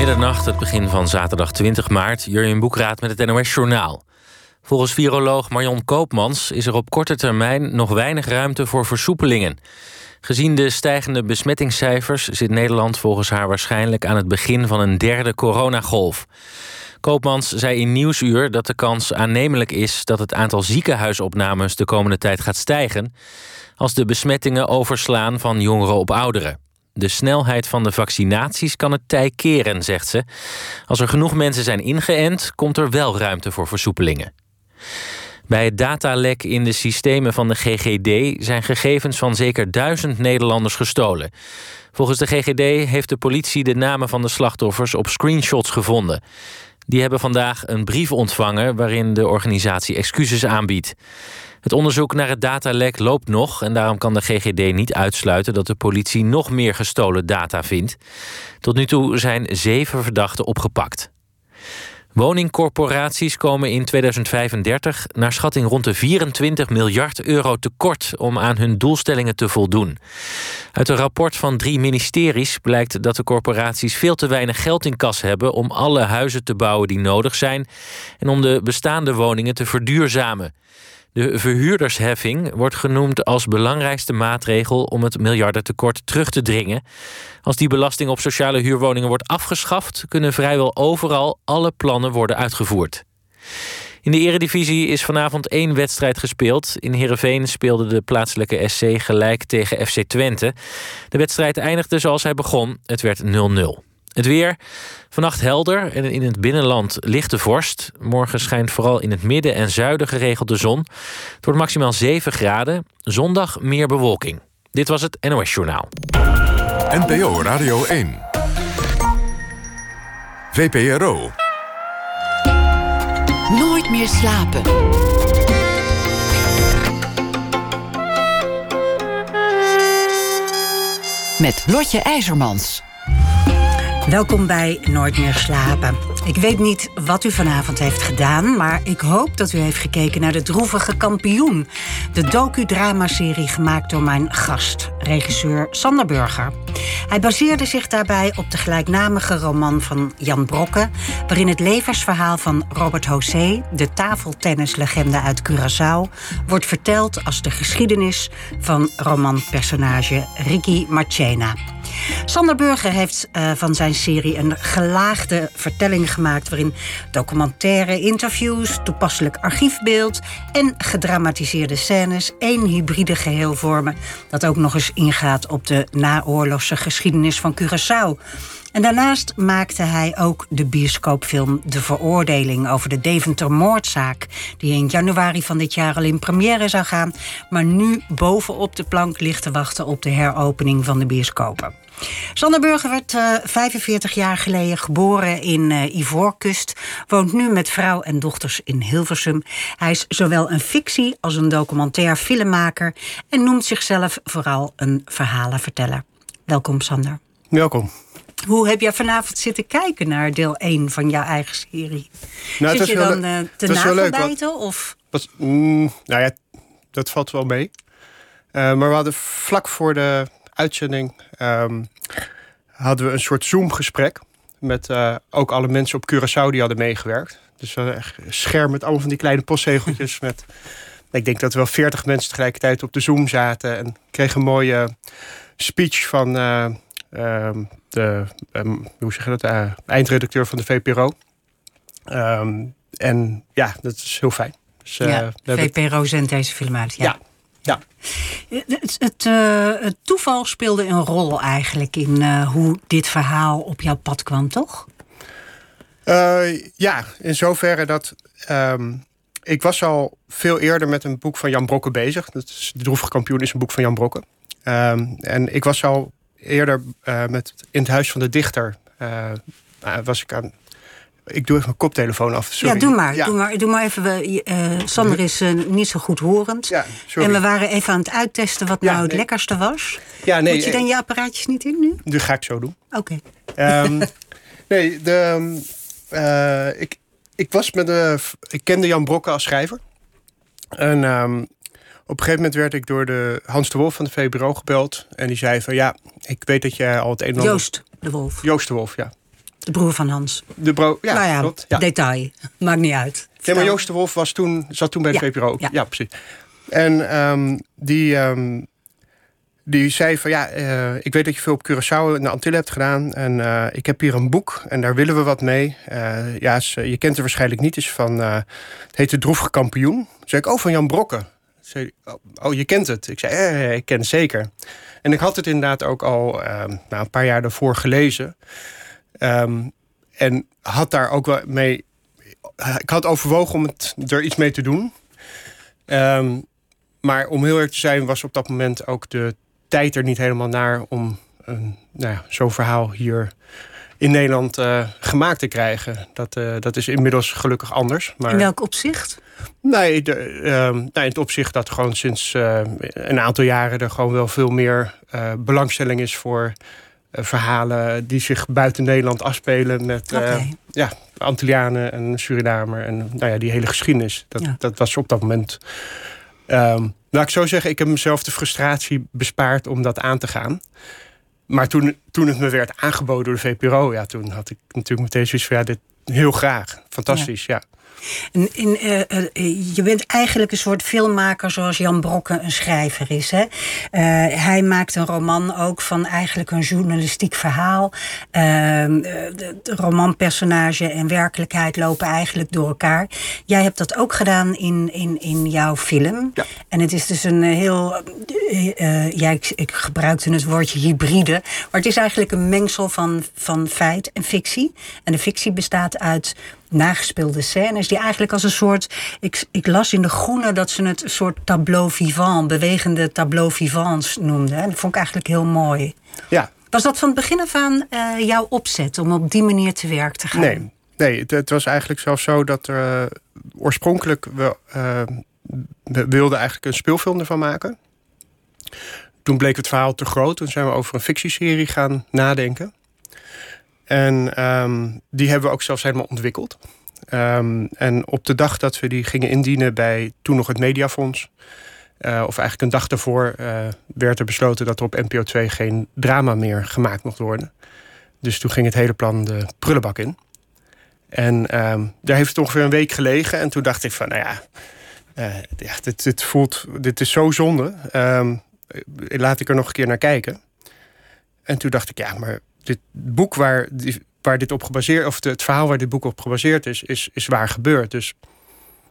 middernacht, het begin van zaterdag 20 maart. Jurjen Boekraat met het NOS Journaal. Volgens viroloog Marion Koopmans is er op korte termijn nog weinig ruimte voor versoepelingen. Gezien de stijgende besmettingscijfers zit Nederland volgens haar waarschijnlijk aan het begin van een derde coronagolf. Koopmans zei in Nieuwsuur dat de kans aannemelijk is dat het aantal ziekenhuisopnames de komende tijd gaat stijgen als de besmettingen overslaan van jongeren op ouderen. De snelheid van de vaccinaties kan het tij keren, zegt ze. Als er genoeg mensen zijn ingeënt, komt er wel ruimte voor versoepelingen. Bij het datalek in de systemen van de GGD zijn gegevens van zeker duizend Nederlanders gestolen. Volgens de GGD heeft de politie de namen van de slachtoffers op screenshots gevonden. Die hebben vandaag een brief ontvangen waarin de organisatie excuses aanbiedt. Het onderzoek naar het datalek loopt nog en daarom kan de GGD niet uitsluiten dat de politie nog meer gestolen data vindt. Tot nu toe zijn zeven verdachten opgepakt. Woningcorporaties komen in 2035 naar schatting rond de 24 miljard euro tekort om aan hun doelstellingen te voldoen. Uit een rapport van drie ministeries blijkt dat de corporaties veel te weinig geld in kas hebben om alle huizen te bouwen die nodig zijn en om de bestaande woningen te verduurzamen. De verhuurdersheffing wordt genoemd als belangrijkste maatregel om het miljardentekort terug te dringen. Als die belasting op sociale huurwoningen wordt afgeschaft, kunnen vrijwel overal alle plannen worden uitgevoerd. In de eredivisie is vanavond één wedstrijd gespeeld. In Heerenveen speelde de plaatselijke SC gelijk tegen FC Twente. De wedstrijd eindigde zoals hij begon. Het werd 0-0. Het weer. Vannacht helder en in het binnenland lichte vorst. Morgen schijnt vooral in het midden en zuiden geregeld de zon. Het wordt maximaal 7 graden. Zondag meer bewolking. Dit was het NOS Journaal. NPO Radio 1. VPRO. Nooit meer slapen. Met Lotje IJzermans. Welkom bij Nooit meer slapen. Ik weet niet wat u vanavond heeft gedaan, maar ik hoop dat u heeft gekeken naar de droevige kampioen. De docudramaserie gemaakt door mijn gast, regisseur Sander Burger. Hij baseerde zich daarbij op de gelijknamige roman van Jan Brokke, waarin het levensverhaal van Robert José, de tafeltennislegende uit Curaçao, wordt verteld als de geschiedenis van romanpersonage Ricky Marchena. Sander Burger heeft uh, van zijn serie een gelaagde vertelling gemaakt... waarin documentaire interviews, toepasselijk archiefbeeld... en gedramatiseerde scènes één hybride geheel vormen... dat ook nog eens ingaat op de naoorlogse geschiedenis van Curaçao... En daarnaast maakte hij ook de bioscoopfilm De Veroordeling over de Deventer-moordzaak, die in januari van dit jaar al in première zou gaan, maar nu bovenop de plank ligt te wachten op de heropening van de bioscopen. Sander Burger werd uh, eh, 45 jaar geleden geboren in uh, Ivoorkust. Woont nu met vrouw en dochters in Hilversum. Hij is zowel een fictie als een documentair filmmaker. En noemt zichzelf vooral een verhalenverteller. Welkom Sander. Welkom. Hoe heb jij vanavond zitten kijken naar deel 1 van jouw eigen serie? Nou, Zit je dan uh, te nagelbijten? Of? Was, mm, nou ja, dat valt wel mee. Uh, maar we hadden vlak voor de uitzending... Um, hadden we een soort Zoom-gesprek... met uh, ook alle mensen op Curaçao die hadden meegewerkt. Dus we echt scherm met allemaal van die kleine postzegeltjes... met, ik denk dat er wel veertig mensen tegelijkertijd op de Zoom zaten... en kregen een mooie speech van Ehm, de, ehm, hoe zeg je dat, uh, eindredacteur van de VPRO. Ehm, en ja, dat is heel fijn. Dus, ja, uh, VPRO zendt deze film uit. Ja. ja. Het, het, uh, het, toeval speelde een rol eigenlijk in hoe dit verhaal op jouw pad kwam, toch? ja, in zoverre dat um, ik was al veel eerder met een boek van Jan Brokken bezig. Dat is, de Droevige Kampioen is een boek van Jan Brokken. Um, en ik was al eerder uh, met In het Huis van de Dichter uh, was ik aan. Ik doe even mijn koptelefoon af. Sorry. Ja, doe maar. Doe maar, doe maar even. Uh, Sander is niet zo goed horend. Ja, sorry. En we waren even aan het uittesten wat nou het lekkerste was. Ja, nee, Moet je dan je apparaatjes niet in nu? Nu ga ik zo doen. Oké. Okay. Um, nee, de, ik, ik was met de. Ik kende Jan Brokke als schrijver. En um, op een gegeven moment werd ik door de Hans de Wolf van de VBRO gebeld. En die zei van ja, ik weet dat jij al het een en ander... Joost de Wolf. Joost de Wolf, ja. De broer van Hans. De bro, ja, nou ja, klopt. Ja. detail. Maakt niet uit. Ja, maar Joost de Wolf was toen, zat toen bij de Ja, VPRO. ja. Ja, precies. En ehm, die, ehm, die zei van ja, eh, ik weet dat je veel op Curaçao en de Antillen hebt gedaan. En eh, ik heb hier een boek en daar willen we wat mee. Eh, ja, is, eh, je kent het waarschijnlijk niet. Is van, eh, het heet De Droevige Kampioen. Toen zei ik, oh, van Jan Brokken. Zei, oh, oh, je kent het. Ik zei, eh, ik ken het zeker. En ik had het inderdaad ook al ehm, nou, een paar jaar daarvoor gelezen. Ehm, en had daar ook wel mee ik had overwogen om het, er iets mee te doen. Ehm, maar om heel erg te zijn, was op dat moment ook de tijd er niet helemaal naar om een, nou ja, zo'n verhaal hier in Nederland eh, gemaakt te krijgen. Dat, eh, dat is inmiddels gelukkig anders. Maar In welk opzicht? nee, de, ehm, nee, in het opzicht dat gewoon sinds eh, een aantal jaren er gewoon wel veel meer belangstelling is voor verhalen die zich buiten Nederland afspelen met ja, Antillianen en Surinamer en nou ja, die hele geschiedenis. Dat, Ja. dat was op dat moment. ehm laat ik zo zeggen, ik heb mezelf de frustratie bespaard om dat aan te gaan. Maar toen, toen het me werd aangeboden door de VPRO, ja, toen had ik natuurlijk meteen zoiets van ja, dit heel graag. Fantastisch, ja. En in, eh, eh, je bent eigenlijk een soort filmmaker zoals Jan Brokken een schrijver is. Hè? Eh, hij maakt een roman ook van eigenlijk een journalistiek verhaal. Ehm, eh, de, romanpersonage en werkelijkheid lopen eigenlijk door elkaar. Jij hebt dat ook gedaan in, in, in jouw film. Ja. En het is dus een heel... eh, eh, ja, ik, ik gebruikte het woordje hybride. Maar het is eigenlijk een mengsel van, van feit en fictie. En de fictie bestaat uit nagespeelde scènes die eigenlijk als een soort. Ik, ik las in de groene dat ze het een soort tableau vivant, bewegende tableau vivants noemden. En dat vond ik eigenlijk heel mooi. Ja, Was dat van het begin af aan eh, jouw opzet om op die manier te werk te gaan? Nee, nee het, het was eigenlijk zelfs zo dat er eh, oorspronkelijk we, eh, we wilden eigenlijk een speelfilm ervan maken. Toen bleek het verhaal te groot. Toen zijn we over een fictieserie gaan nadenken. En ehm, die hebben we ook zelfs helemaal ontwikkeld. Ehm, en op de dag dat we die gingen indienen bij toen nog het Mediafonds... eh, of eigenlijk een dag daarvoor eh, werd er besloten dat er op NPO 2 geen drama meer gemaakt mocht worden. Dus toen ging het hele plan de prullenbak in. En ehm, daar heeft het ongeveer een week gelegen. En toen dacht ik van, nou ja, eh, ja dit, voelt, dit is zo zonde. Laat ik er nog een keer naar kijken. En toen dacht ik, ja, maar dit boek waar, waar dit op gebaseerd, of het verhaal waar dit boek op gebaseerd is, is, is waar gebeurd. Dus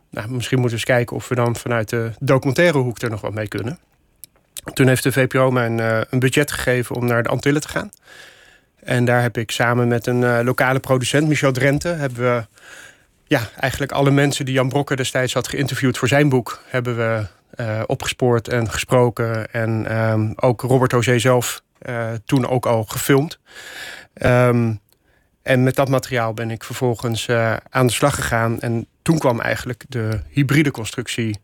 nou, misschien moeten we eens kijken of we dan vanuit de documentaire hoek er nog wat mee kunnen. Toen heeft de VPRO mij een, eh, een budget gegeven om naar de Antillen te gaan. En daar heb ik samen met een eh, lokale producent, Michel Drenthe, hebben we ja, eigenlijk alle mensen die Jan Brokker destijds had geïnterviewd voor zijn boek, hebben we eh, opgespoord en gesproken. En ehm, ook Robert José zelf toen ook al gefilmd. Ehm, en met dat materiaal ben ik vervolgens eh, aan de slag gegaan. En toen kwam eigenlijk de hybride constructie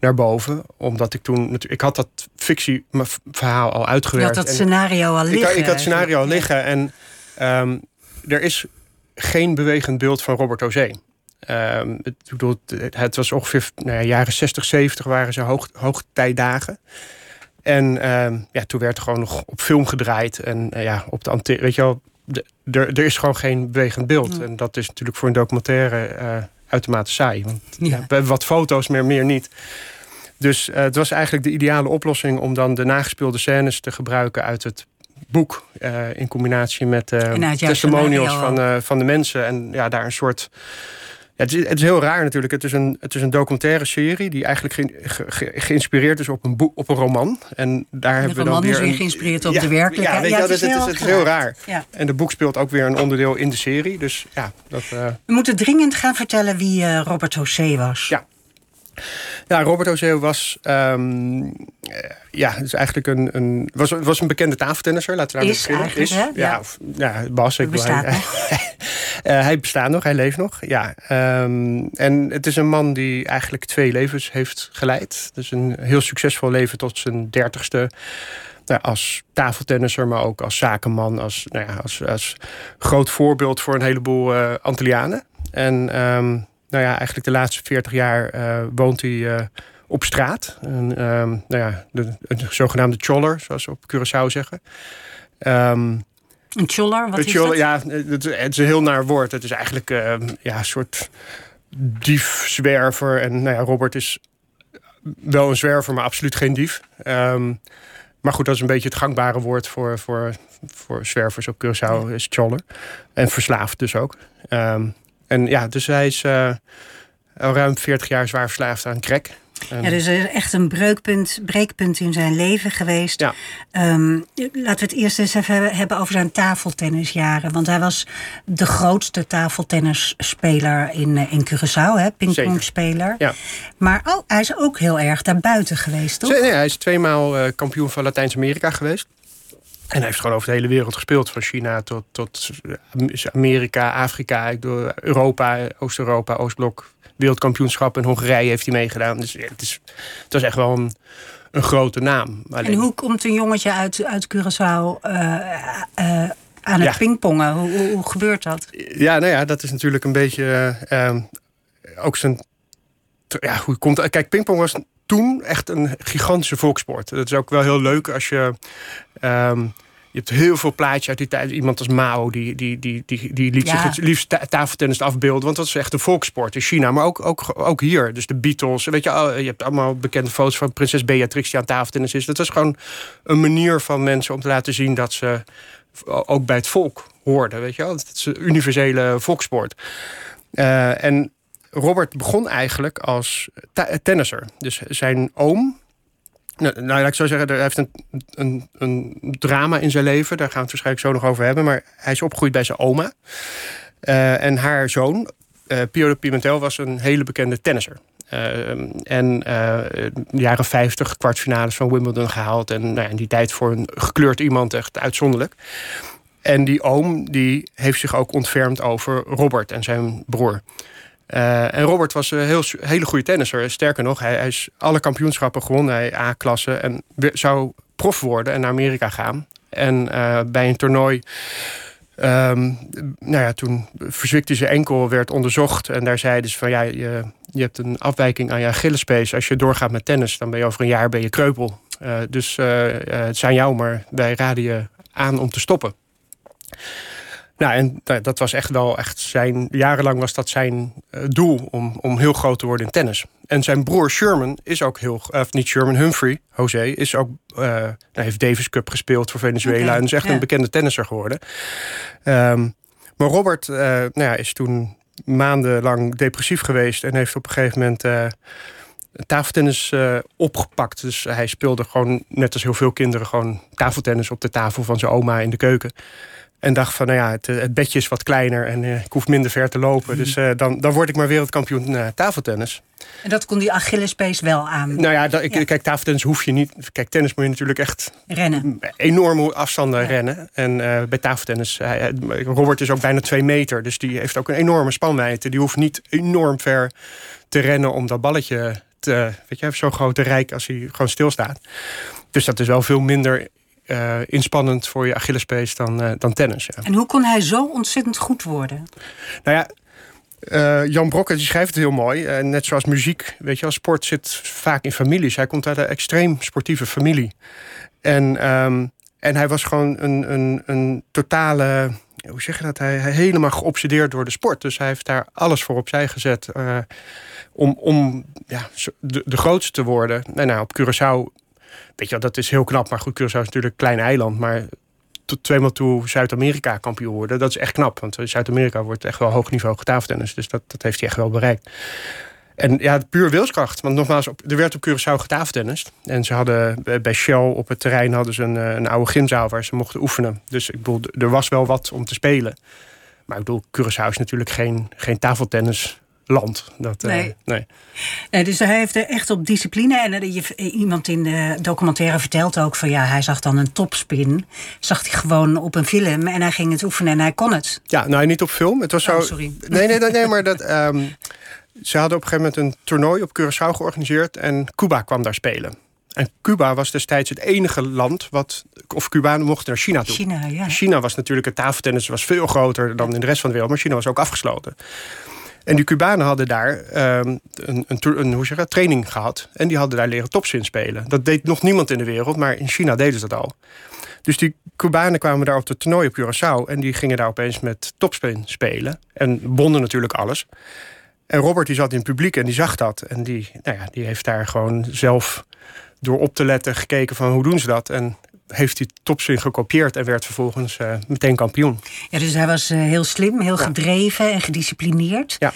naar boven. Omdat ik toen... Ik had dat fictieverhaal al Je uitgewerkt. had dat En- scenario al ik, liggen. had- ik had het scenario al liggen. En ehm, er is geen bewegend beeld van Robert Ozé. Ehm, het, ik het, was ongeveer nou ja, jaren 60, 70 waren ze hoog, hoogtijdagen. En ehm, ja, toen werd er gewoon nog op film gedraaid. En eh, ja, op de ante- weet je wel, er is gewoon geen bewegend beeld. Ja. En dat is natuurlijk voor een documentaire eh, uitermate saai. Want Ja. we hebben wat foto's, maar meer niet. Dus eh, het was eigenlijk de ideale oplossing om dan de nagespeelde scènes te gebruiken uit het boek. in combinatie met jouw testimonials van, van de mensen. En ja, daar een soort. Het, is, het is heel raar natuurlijk. Het is een, het is een documentaire serie die eigenlijk ge- ge- ge- geïnspireerd is op een, boek, op een roman. En daar De hebben we dan roman weer. is weer een- geïnspireerd op Ja, de werkelijkheid. Ja, weet Ja, je het is het, is heel raar. Ja. En de boek speelt ook weer een onderdeel in de serie. Dus ja, dat. eh, We moeten dringend gaan vertellen wie eh, Robert José was. Ja. Ja, Robert Ozeo was, ehm, eh, ja, is eigenlijk een, een, was, was een bekende tafeltennisser. Laten we daarmee Is beginnen. hè? ja. Ja. of- ja, Bas. Ik bestaat hij, Eh, hij bestaat nog, hij leeft nog. Ja, ehm, en het is een man die eigenlijk twee levens heeft geleid. Dus een heel succesvol leven tot zijn dertigste. Nou, als tafeltennisser, maar ook als zakenman. Als, nou ja, als, als groot voorbeeld voor een heleboel eh Antillianen. En ehm, nou ja, eigenlijk de laatste 40 jaar eh, woont hij eh, op straat. En, ehm, nou ja, de, de zogenaamde choller, zoals ze op Curaçao zeggen. Ehm, Een choller, wat Een is choller, dat? ja, het, het is een heel naar woord. Het is eigenlijk eh, ja, een soort dief, zwerver. En nou ja, Robert is wel een zwerver, maar absoluut geen dief. Ehm, maar goed, dat is een beetje het gangbare woord voor, voor, voor zwervers op Curaçao, is choller. En verslaafd dus ook. Ehm, en ja, dus hij is eh, al ruim 40 jaar zwaar verslaafd aan crack. Ja, dus er is echt een breukpunt, breekpunt in zijn leven geweest. Ja. Ehm, laten we het eerst eens even hebben over zijn tafeltennisjaren. Want hij was de grootste tafeltennisspeler in, eh, in Curaçao, hè? pingpongspeler. Ja. Maar oh, hij is ook heel erg daarbuiten geweest, toch? Nee, hij is tweemaal eh, kampioen van Latijns-Amerika geweest. En hij heeft gewoon over de hele wereld gespeeld. Van China tot, tot Amerika, Afrika, Europa, Oost-Europa, Oostblok. Wereldkampioenschap in Hongarije heeft hij meegedaan. Dus het, is, het was echt wel een, een grote naam. Alleen- En hoe komt een jongetje uit, uit Curaçao eh, eh, aan het Ja. pingpongen? Hoe, hoe, hoe gebeurt dat? Ja, nou ja, dat is natuurlijk een beetje eh, ehm, ook zijn. Ja, hoe komt? Kijk, pingpong was toen echt een gigantische volkssport. Dat is ook wel heel leuk als je. ehm, je hebt heel veel plaatjes uit die tijd. Iemand als Mao, die, die, die, die, die liet Ja. zich het liefst ta- tafeltennis afbeelden. Want dat is echt een volkssport in China. Maar ook, ook, ook hier. Dus de Beatles. Weet je, je hebt allemaal bekende foto's van prinses Beatrix die aan tafeltennis is. Dat was gewoon een manier van mensen om te laten zien dat ze ook bij het volk hoorden. Weet je wel? Het is een universele volkssport. Eh, en Robert begon eigenlijk als tennisser. Dus zijn oom. Nou, nou, ik zo zeggen, hij heeft een, een, een drama in zijn leven. Daar gaan we het waarschijnlijk zo nog over hebben. Maar hij is opgegroeid bij zijn oma. Eh, en haar zoon, eh Pio de Pimentel, was een hele bekende tennisser. Eh, en de jaren 50 kwartfinales van Wimbledon gehaald. En nou in die tijd voor een gekleurd iemand echt uitzonderlijk. En die oom die heeft zich ook ontfermd over Robert en zijn broer. Eh, en Robert was een heel, hele goede tennisser. Sterker nog, hij, hij is alle kampioenschappen gewonnen. Hij A-klasse en zou prof worden en naar Amerika gaan. En eh, bij een toernooi... ehm, nou ja, toen verzwikte zijn enkel, werd onderzocht. En daar zeiden ze van ja, je, je hebt een afwijking aan je Achillespees. Als je doorgaat met tennis, dan ben je over een jaar ben je kreupel. Eh, dus het zijn jou, maar wij raden je aan om te stoppen. Nou, en da- dat was echt wel echt zijn. Jarenlang was dat zijn eh, doel om, om heel groot te worden in tennis. En zijn broer Sherman is ook heel. Of niet Sherman, Humphrey, José, is ook. nou, heeft Davis Cup gespeeld voor Venezuela. En is echt ja. een bekende tennisser geworden. Ehm, maar Robert eh, nou ja, is toen maandenlang depressief geweest. En heeft op een gegeven moment. eh, tafeltennis opgepakt. Dus hij speelde gewoon, net als heel veel kinderen, gewoon tafeltennis op de tafel van zijn oma in de keuken. En dacht van, nou ja, het, het bedje is wat kleiner en eh, ik hoef minder ver te lopen. Dus eh, dan, dan word ik maar wereldkampioen eh, tafeltennis. En dat kon die Achillespees wel aan Nou ja, dat, Ja. kijk, tafeltennis hoef je niet. Kijk, tennis moet je natuurlijk echt rennen. enorme afstanden rennen. En eh, bij tafeltennis, Robert is ook bijna twee meter. Dus die heeft ook een enorme spanwijdte. Die hoeft niet enorm ver te rennen om dat balletje te... Weet je, zo'n grote rijk als hij gewoon stilstaat. Dus dat is wel veel minder eh, inspannend voor je Achillespees dan, eh, dan tennis. Ja. En hoe kon hij zo ontzettend goed worden? Nou ja, eh, Jan Brokke die schrijft het heel mooi. Net zoals muziek, weet je wel, sport zit vaak in families. Hij komt uit een extreem sportieve familie. En, ehm, en hij was gewoon een, een, een totale, hoe zeg je dat? Hij, hij helemaal geobsedeerd door de sport. Dus hij heeft daar alles voor opzij gezet om, om ja, de, de grootste te worden. En nou, op Curaçao, weet je dat is heel knap. Maar goed, Curaçao is natuurlijk een klein eiland. Maar tot tweemaal toe Zuid-Amerika kampioen worden. Dat is echt knap, want in Zuid-Amerika wordt echt wel hoog niveau getafeltennis. Dus dat, dat heeft hij echt wel bereikt. En ja, puur wilskracht. Want nogmaals, er werd op Curaçao getafeltennist. En ze hadden bij- bij Shell op het terrein hadden ze een, eh, een oude gymzaal waar ze mochten oefenen. Dus ik bedoel, er was wel wat om te spelen. Maar ik bedoel, Curaçao is natuurlijk geen, geen tafeltennisland. Dat, eh, Nee. nee. Nee, dus hij heeft echt op discipline. En eh, je- iemand in de documentaire vertelt ook van ja, hij zag dan een topspin. Zag hij gewoon op een film en hij ging het oefenen en hij kon het. Ja, nou niet op film. Het was zo. Oh, sorry. Nee, nee, nee, nee maar dat. ehm, ze hadden op een gegeven moment een toernooi op Curaçao georganiseerd en Cuba kwam daar spelen. En Cuba was destijds het enige land wat. of Cubanen mochten naar China toe. China, ja. China was natuurlijk het tafeltennis was veel groter dan in de rest van de wereld, maar China was ook afgesloten. En die Cubanen hadden daar ehm, een, een, een hoe zeg training gehad. En die hadden daar leren topspin spelen. Dat deed nog niemand in de wereld, maar in China deden ze dat al. Dus die Cubanen kwamen daar op het toernooi op Curaçao... en die gingen daar opeens met topspin spelen. En bonden natuurlijk alles. En Robert die zat in het publiek en die zag dat. En die, nou ja, die heeft daar gewoon zelf door op te letten gekeken van hoe doen ze dat. En heeft hij topspin gekopieerd en werd vervolgens uh, meteen kampioen. Ja, dus hij was uh, heel slim, heel Ja. gedreven en gedisciplineerd. Ja.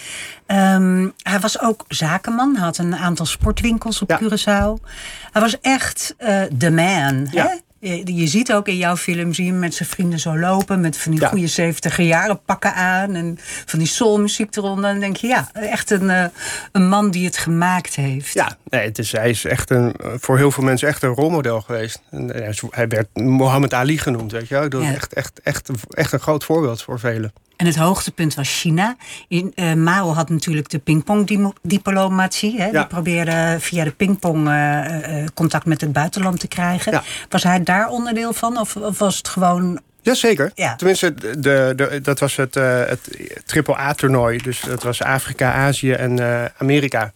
Ehm, hij was ook zakenman, had een aantal sportwinkels op Ja. Curaçao. Hij was echt eh de man. Ja. Hè? Je, je ziet ook in jouw film, zie je hem met zijn vrienden zo lopen... met van die Ja. goede 70 jaren pakken aan... en van die soulmuziek eronder. En dan denk je, ja, echt een, eh, een man die het gemaakt heeft. Ja, nee, het is, hij is echt een, voor heel veel mensen echt een rolmodel geweest. En, eh, hij werd Mohammed Ali genoemd, weet je wel. Ja. echt, echt, echt, echt een groot voorbeeld voor velen. En het hoogtepunt was China. In, eh, Mao had natuurlijk de pingpongdiplomatie. hè. Die probeerde via de pingpong eh, eh, contact met het buitenland te krijgen. Ja. Was hij daar onderdeel van? Of, of was het gewoon... Jazeker. Ja. Tenminste, de, de, dat was het, het triple-A-toernooi. Dus dat was Afrika, Azië en Amerika.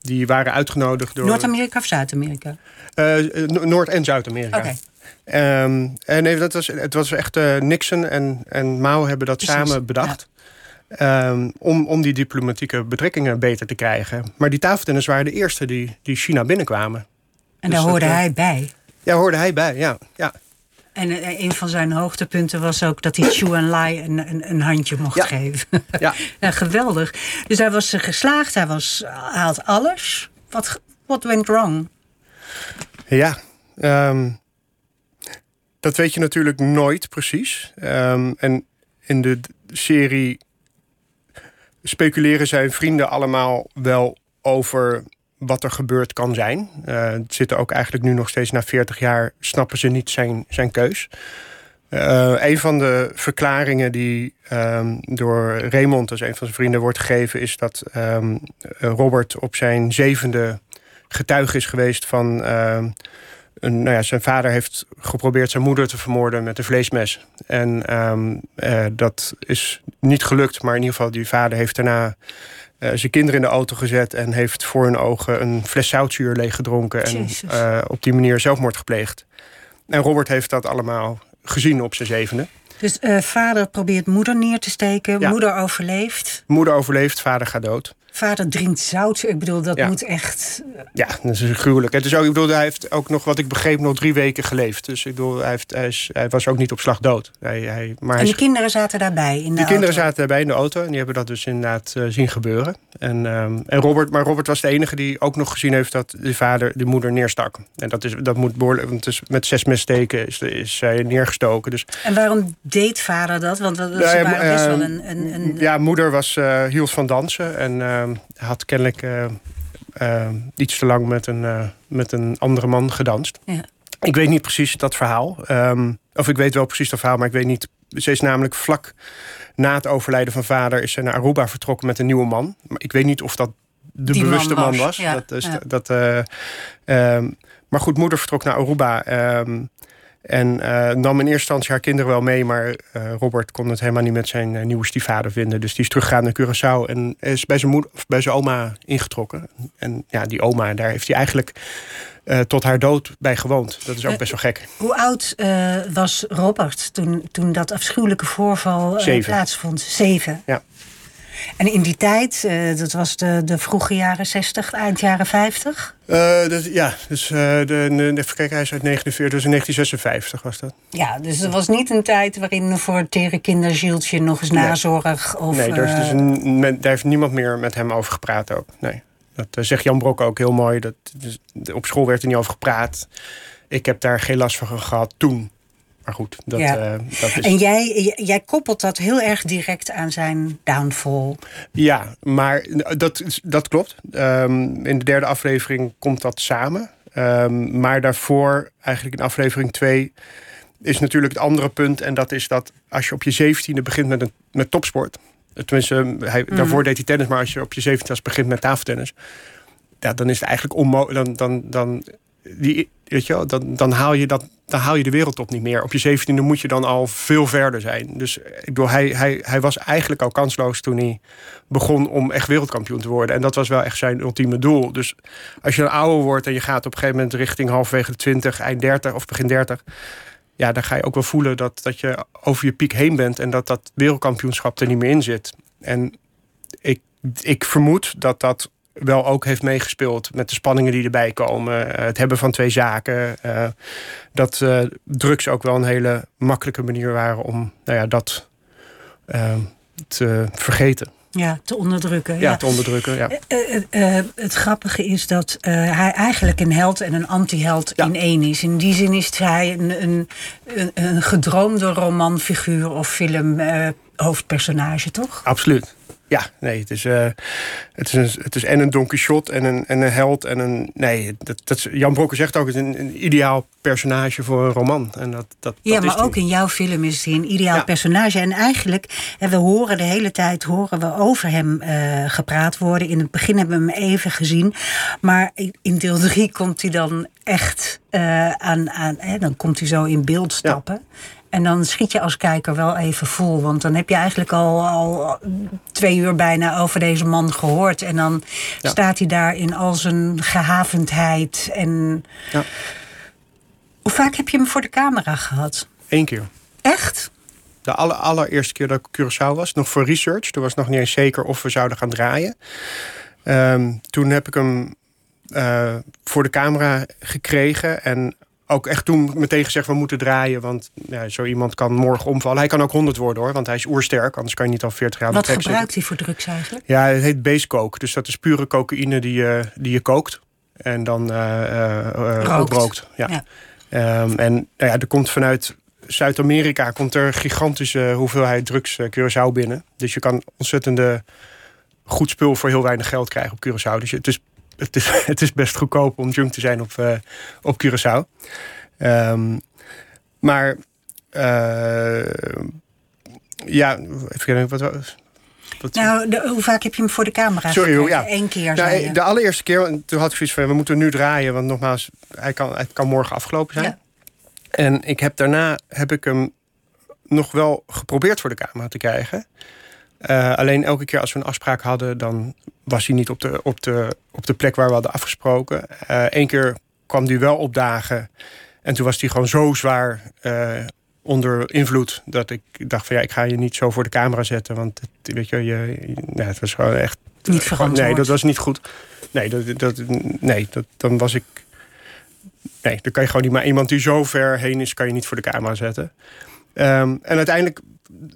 Die waren uitgenodigd door... Noord-Amerika of Zuid-Amerika? No- Noord- en Zuid-Amerika. Oké. Ehm, en nee, dat was, het was echt eh, Nixon en, en Mao hebben dat Precies, samen bedacht. Ehm, om, om die diplomatieke betrekkingen beter te krijgen. Maar die tafeltennis waren de eerste die, die China binnenkwamen. En Dus daar dat, hoorde eh, hij bij. Ja, hoorde hij bij, ja. ja. En eh, een van zijn hoogtepunten was ook dat hij Chu Enlai een, een, een handje mocht Ja. geven. Ja. ja, geweldig. Dus hij was geslaagd, hij, was, hij had alles. Wat, wat went wrong? Ja, ehm, dat weet je natuurlijk nooit precies. Ehm, en in de serie speculeren zijn vrienden allemaal wel over wat er gebeurd kan zijn. Eh, het zitten ook eigenlijk nu nog steeds na 40 jaar, snappen ze niet zijn, zijn keus. Eh, een van de verklaringen die ehm, door Raymond, dus een van zijn vrienden, wordt gegeven, is dat ehm, Robert op zijn zevende getuige is geweest van. Nou ja, zijn vader heeft geprobeerd zijn moeder te vermoorden met een vleesmes. En ehm, eh, dat is niet gelukt, maar in ieder geval, die vader heeft daarna eh, zijn kinderen in de auto gezet en heeft voor hun ogen een fles zoutzuur leeggedronken. En eh, op die manier zelfmoord gepleegd. En Robert heeft dat allemaal gezien op zijn zevende. Dus eh, vader probeert moeder neer te steken. Ja. Moeder overleeft. Moeder overleeft, vader gaat dood. Vader drinkt zout. Ik bedoel, dat Ja. moet echt... Ja, dat is gruwelijk. Het is ook, ik bedoel, hij heeft ook nog, wat ik begreep, nog drie weken geleefd. Dus ik bedoel, hij, heeft, hij, is, hij was ook niet op slag dood. Hij, hij, maar En de is- kinderen zaten daarbij in de die kinderen zaten daarbij in de auto en die hebben dat dus inderdaad eh, zien gebeuren. En, ehm, en Robert, maar Robert was de enige die ook nog gezien heeft dat de vader de moeder neerstak. En dat, is, dat moet behoorlijk, want met zes messteken is, is zij neergestoken. Dus En waarom deed vader dat? Want dat, Nou ze ja, waren best eh, wel een... een, een ja, moeder was, eh, hield van dansen en ehm, had kennelijk eh, eh, iets te lang met een, eh, met een andere man gedanst. Ja. Ik weet niet precies dat verhaal. Ehm, of ik weet wel precies dat verhaal, maar ik weet niet. Ze is namelijk vlak na het overlijden van vader is ze naar Aruba vertrokken met een nieuwe man. Maar ik weet niet of dat de Die bewuste man was, was. ja, Dat ja. dat, eh, ehm, maar goed, moeder vertrok naar Aruba. ehm, en eh, nam in eerste instantie haar kinderen wel mee, maar eh, Robert kon het helemaal niet met zijn eh, nieuwe stiefvader vinden. Dus die is teruggegaan naar Curaçao en is bij zijn, moeder, bij zijn oma ingetrokken. En ja, die oma, daar heeft hij eigenlijk tot haar dood bij gewoond. Dat is ook best wel gek. Hoe oud was Robert toen, toen dat afschuwelijke voorval Zeven. plaatsvond? Zeven. Ja. En in die tijd, eh, dat was de, de vroege jaren 60, eind jaren 50. Eh, dus, ja, dus uh, de, de, even kijken, hij is uit 49, dus in 1956 was dat. Ja, dus het was niet een tijd waarin voor tere kinderzieltje nog eens Nee. nazorg of... nee, daar, is dus een, men- daar heeft niemand meer met hem over gepraat ook. Nee. Dat zegt Jan Brok ook heel mooi. Dat, dus, op school werd er niet over gepraat. Ik heb daar geen last van gehad toen. Maar goed, dat, Ja. eh, dat is... En jij, jij koppelt dat heel erg direct aan zijn downfall. Ja, maar dat, dat klopt. Ehm, in de derde aflevering komt dat samen. Ehm, maar daarvoor, eigenlijk in aflevering 2, is natuurlijk het andere punt. En dat is dat als je op je zeventiende begint met, een, met topsport. Tenminste, hij, daarvoor deed hij tennis, maar als je op je zeventiende begint met tafeltennis. Ja, dan is het eigenlijk onmogelijk. Dan, dan, dan, die, weet je wel, dan, dan, haal je dat, dan haal je de wereldtop niet meer. Op je zeventiende moet je dan al veel verder zijn. Dus ik bedoel, hij, hij, hij was eigenlijk al kansloos toen hij begon om echt wereldkampioen te worden. En dat was wel echt zijn ultieme doel. Dus als je dan ouder wordt en je gaat op een gegeven moment richting halverwege de 20, eind 30 of begin 30. ja, dan ga je ook wel voelen dat, dat je over je piek heen bent en dat dat wereldkampioenschap er niet meer in zit. En ik, ik vermoed dat dat wel ook heeft meegespeeld met de spanningen die erbij komen. Eh, het hebben van twee zaken. Uh, dat uh, drugs ook wel een hele makkelijke manier waren om nou ja, dat te vergeten. Ja, te onderdrukken. Ja, te onderdrukken. Ja. het grappige is dat hij eigenlijk een held en een anti-held in één is. In die zin is hij een, een, een, een gedroomde romanfiguur of film hoofdpersonage, toch? Absoluut. Ja, nee, het is, uh, het is, een, het is en een Don Quixote en een, en een held. En een, nee, dat, dat, Jan Brokken zegt ook, het is een, een ideaal personage voor een roman. En dat, dat, ja, dat maar ook in jouw film is hij een ideaal personage. En eigenlijk, en we horen de hele tijd horen we over hem uh, gepraat worden. In het begin hebben we hem even gezien. Maar in deel 3 komt hij dan echt uh, aan, aan hè, dan komt hij zo in beeld stappen. Ja. En dan schiet je als kijker wel even vol. Want dan heb je eigenlijk al, al twee uur bijna over deze man gehoord. En dan ja. staat hij daar in al zijn gehavendheid. En ja. Hoe vaak heb je hem voor de camera gehad? Eén keer. Echt? De aller, allereerste keer dat ik Curaçao was, nog voor research. Toen was nog niet eens zeker of we zouden gaan draaien. Um, toen heb ik hem uh, voor de camera gekregen. En ook echt toen meteen gezegd we moeten draaien. Want ja, zo iemand kan morgen omvallen. Hij kan ook 100 worden hoor, want hij is oersterk. Anders kan je niet al 40 jaar Wat gebruikt hij voor drugs eigenlijk? Ja, het heet base coke. Dus dat is pure cocaïne die je, die je kookt. En dan uh, uh, oprookt. Ja. ja. Um, en nou ja, er komt vanuit Zuid-Amerika komt er gigantische hoeveelheid drugs uh, Curaçao binnen. Dus je kan ontzettende goed spul voor heel weinig geld krijgen op Curaçao. Dus het is het is, het is best goedkoop om junk te zijn op, uh, op Curaçao. Um, maar uh, ja, even kijken, wat, wat nou, de, hoe vaak heb je hem voor de camera Sorry, ja. Eén keer, nou, De allereerste keer, toen had ik zoiets van... we moeten nu draaien, want nogmaals, hij kan, het kan morgen afgelopen zijn. Ja. En ik heb daarna heb ik hem nog wel geprobeerd voor de camera te krijgen. Uh, alleen elke keer als we een afspraak hadden, dan was hij niet op de, op de, op de plek waar we hadden afgesproken. Eén uh, keer kwam hij wel opdagen. En toen was hij gewoon zo zwaar uh, onder invloed. Dat ik dacht van ja, ik ga je niet zo voor de camera zetten. Want het, weet je, je, het was gewoon echt. Niet verantwoord. Nee, dat was niet goed. Nee, dat, dat, nee dat, dan was ik. Nee, dan kan je gewoon niet. Maar iemand die zo ver heen is, kan je niet voor de camera zetten. Um, en uiteindelijk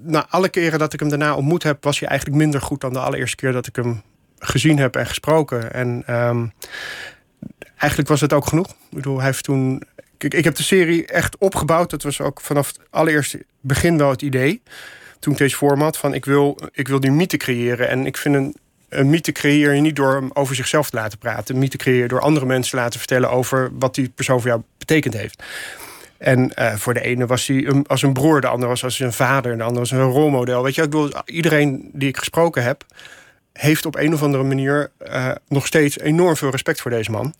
na alle keren dat ik hem daarna ontmoet heb, was hij eigenlijk minder goed dan de allereerste keer dat ik hem gezien heb en gesproken. En um, eigenlijk was het ook genoeg. Ik bedoel, hij heeft toen. Kijk, ik heb de serie echt opgebouwd. Dat was ook vanaf het allereerste begin wel het idee. Toen ik deze format van ik wil, ik wil die mythe creëren. En ik vind een, mythe creëer je niet door hem over zichzelf te laten praten. Een mythe creëer door andere mensen te laten vertellen over wat die persoon voor jou betekend heeft. En uh, voor de ene was hij een, als een broer, de andere was als een vader, de andere was een rolmodel. Weet je, ik bedoel, iedereen die ik gesproken heb, heeft op een of andere manier uh, nog steeds enorm veel respect voor deze man.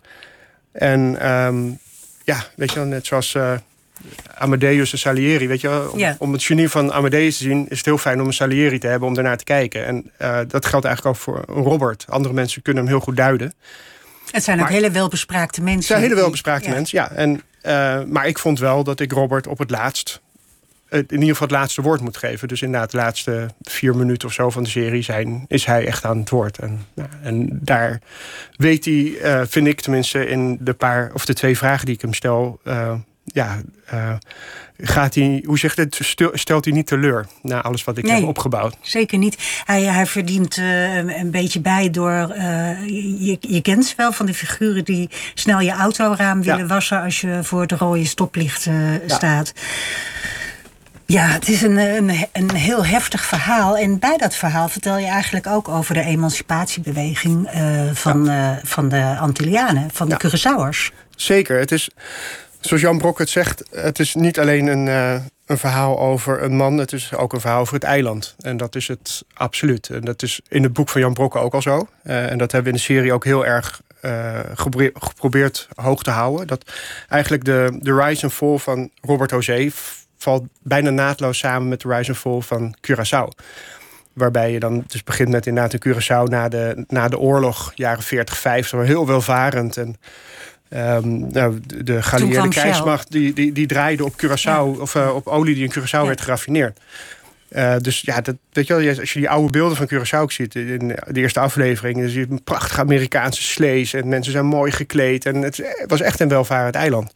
En um, ja, weet je, net zoals uh, Amadeus en Salieri, weet je, om, Ja. om het genie van Amadeus te zien, is het heel fijn om een Salieri te hebben om daarnaar te kijken. En dat geldt eigenlijk ook voor Robert. Andere mensen kunnen hem heel goed duiden. Het zijn ook hele welbespraakte mensen. Het zijn hele welbespraakte mensen, ja. En, uh, maar ik vond wel dat ik Robert op het laatst... het- in ieder geval het laatste woord moet geven. Dus inderdaad, de laatste vier minuten of zo van de serie zijn, is hij echt aan het woord. En, nou, en daar weet hij, uh, vind ik tenminste, in de paar of de twee vragen die ik hem stel. Ja, gaat hij, hoe zegt het, stel- stelt hij niet teleur na alles wat ik Nee. heb opgebouwd? Zeker niet. Hij, hij verdient eh, een, beetje bij door. eh, je, je kent ze wel van de figuren die snel je autoraam willen Ja. wassen als je voor het rode stoplicht eh, staat. Ja, het is een, een, een heel heftig verhaal. En bij dat verhaal vertel je eigenlijk ook over de emancipatiebeweging van, van de Antillianen, van de. Curaçaoers. Zeker. Het is, zoals Jan Brok het zegt, het is niet alleen een, eh, een verhaal over een man, het is ook een verhaal over het eiland. En dat is het absoluut. En dat is in het boek van Jan Brokke ook al zo. Eh, en dat hebben we in de serie ook heel erg eh, geprobeer- geprobeerd hoog te houden. Dat eigenlijk de, de rise and fall van Robert José valt bijna naadloos samen met de rise and fall van Curaçao. Waarbij je dan dus begint met inderdaad een Curaçao na de, na de oorlog, jaren 40, 50, heel welvarend. En Ehm, nou, de, de krijgsmacht die, die, die draaide op Curaçao, of uh, op olie die in Curaçao werd geraffineerd. Uh, dus ja, dat, weet je wel, als je die oude beelden van Curaçao ziet in de eerste aflevering, dan zie je een prachtige Amerikaanse slees en mensen zijn mooi gekleed en het was echt een welvarend eiland.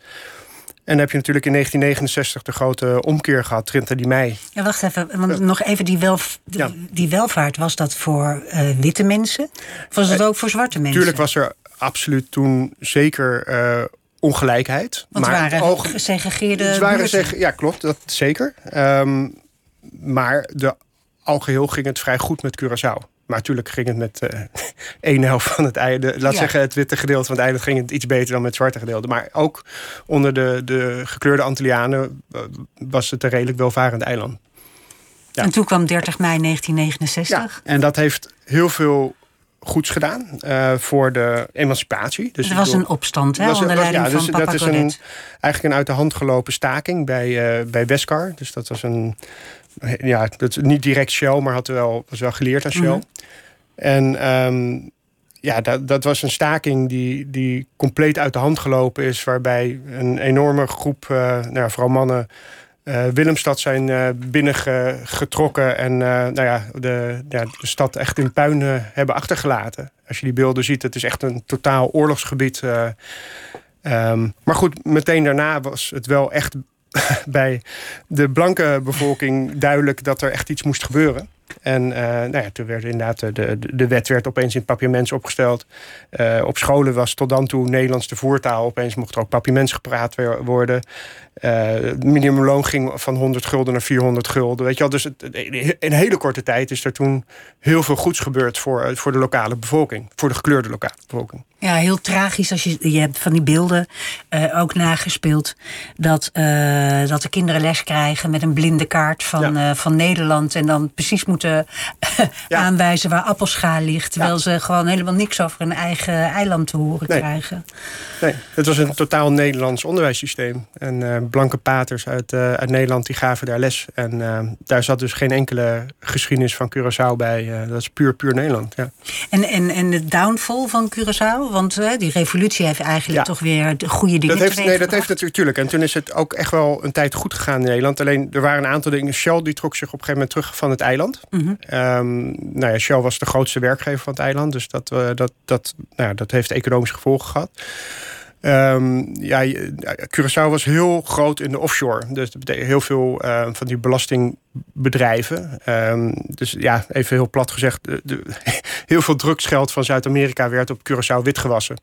En dan heb je natuurlijk in 1969 de grote omkeer gehad, Trinta die mei. Ja, wacht even, want nog even die, wel, die welvaart, was dat voor uh, witte mensen? Of was het ook voor zwarte mensen? Tuurlijk was er absoluut toen zeker uh, ongelijkheid. Want maar waren oog, gesegregeerde waren Ja, klopt, dat zeker. Um, maar de, algeheel ging het vrij goed met Curaçao. Maar natuurlijk ging het met uh, één helft van het eiland. Laat zeggen, het witte gedeelte van het eiland ging het iets beter dan met het zwarte gedeelte. Maar ook onder de, de gekleurde Antillianen was het een redelijk welvarend eiland. Ja. En toen kwam 30 mei 1969. Ja, en dat heeft heel veel goeds gedaan uh, voor de emancipatie. Dus er was een opstand hè, onder leiding ja, dus van Dat is een, eigenlijk een uit de hand gelopen staking bij, uh, bij Westcar. Dus dat was een... Ja, dat is niet direct Shell, maar had wel, was wel geleerd aan Shell. Mhm. En um, ja, dat, dat was een staking die, die compleet uit de hand gelopen is... waarbij een enorme groep, uh, nou, vooral mannen uh, Willemstad zijn uh, binnengetrokken en uh, nou ja, de, de stad echt in puin hebben achtergelaten. Als je die beelden ziet, het is echt een totaal oorlogsgebied. Um, maar goed, meteen daarna was het wel echt bij de blanke bevolking duidelijk dat er echt iets moest gebeuren. En uh, nou ja, toen werd inderdaad de, de, wet werd opeens in het papiaments opgesteld. Uh, op scholen was tot dan toe Nederlands de voertaal. Opeens mocht er ook papiaments gepraat worden. Het minimumloon ging van 100 gulden naar 400 gulden. Weet je wel? Dus het, in een hele korte tijd is er toen heel veel goeds gebeurd voor, voor de lokale bevolking. Voor de gekleurde lokale bevolking. Ja, heel tragisch als je, je hebt van die beelden uh, ook nagespeeld. Dat, uh, dat de kinderen les krijgen met een blinde kaart van, ja. uh, van Nederland. En dan precies moeten ja. aanwijzen waar appelschaal ligt. Terwijl ja. ze gewoon helemaal niks over hun eigen eiland te horen nee. krijgen. Nee, het was een totaal Nederlands onderwijssysteem. En blanke paters uit, uit Nederland die gaven daar les. En daar zat dus geen enkele geschiedenis van Curaçao bij. dat is puur, puur Nederland. Ja. En, en, en de downfall van Curaçao? Want die revolutie heeft eigenlijk toch weer de goede dingen dat heeft, Nee, dat heeft natuurlijk. En toen is het ook echt wel een tijd goed gegaan in Nederland. Alleen er waren een aantal dingen. Shell die trok zich op een gegeven moment terug van het eiland. Mm -hmm. um, nou ja, Shell was de grootste werkgever van het eiland. Dus dat, uh, dat, dat, nou ja, dat heeft economische gevolgen gehad. Um, ja, Curaçao was heel groot in de offshore. Dus dat betekent heel veel uh, van die belastingbedrijven. Dus ja, even heel plat gezegd, de, heel veel drugsgeld van Zuid-Amerika werd op Curaçao witgewassen.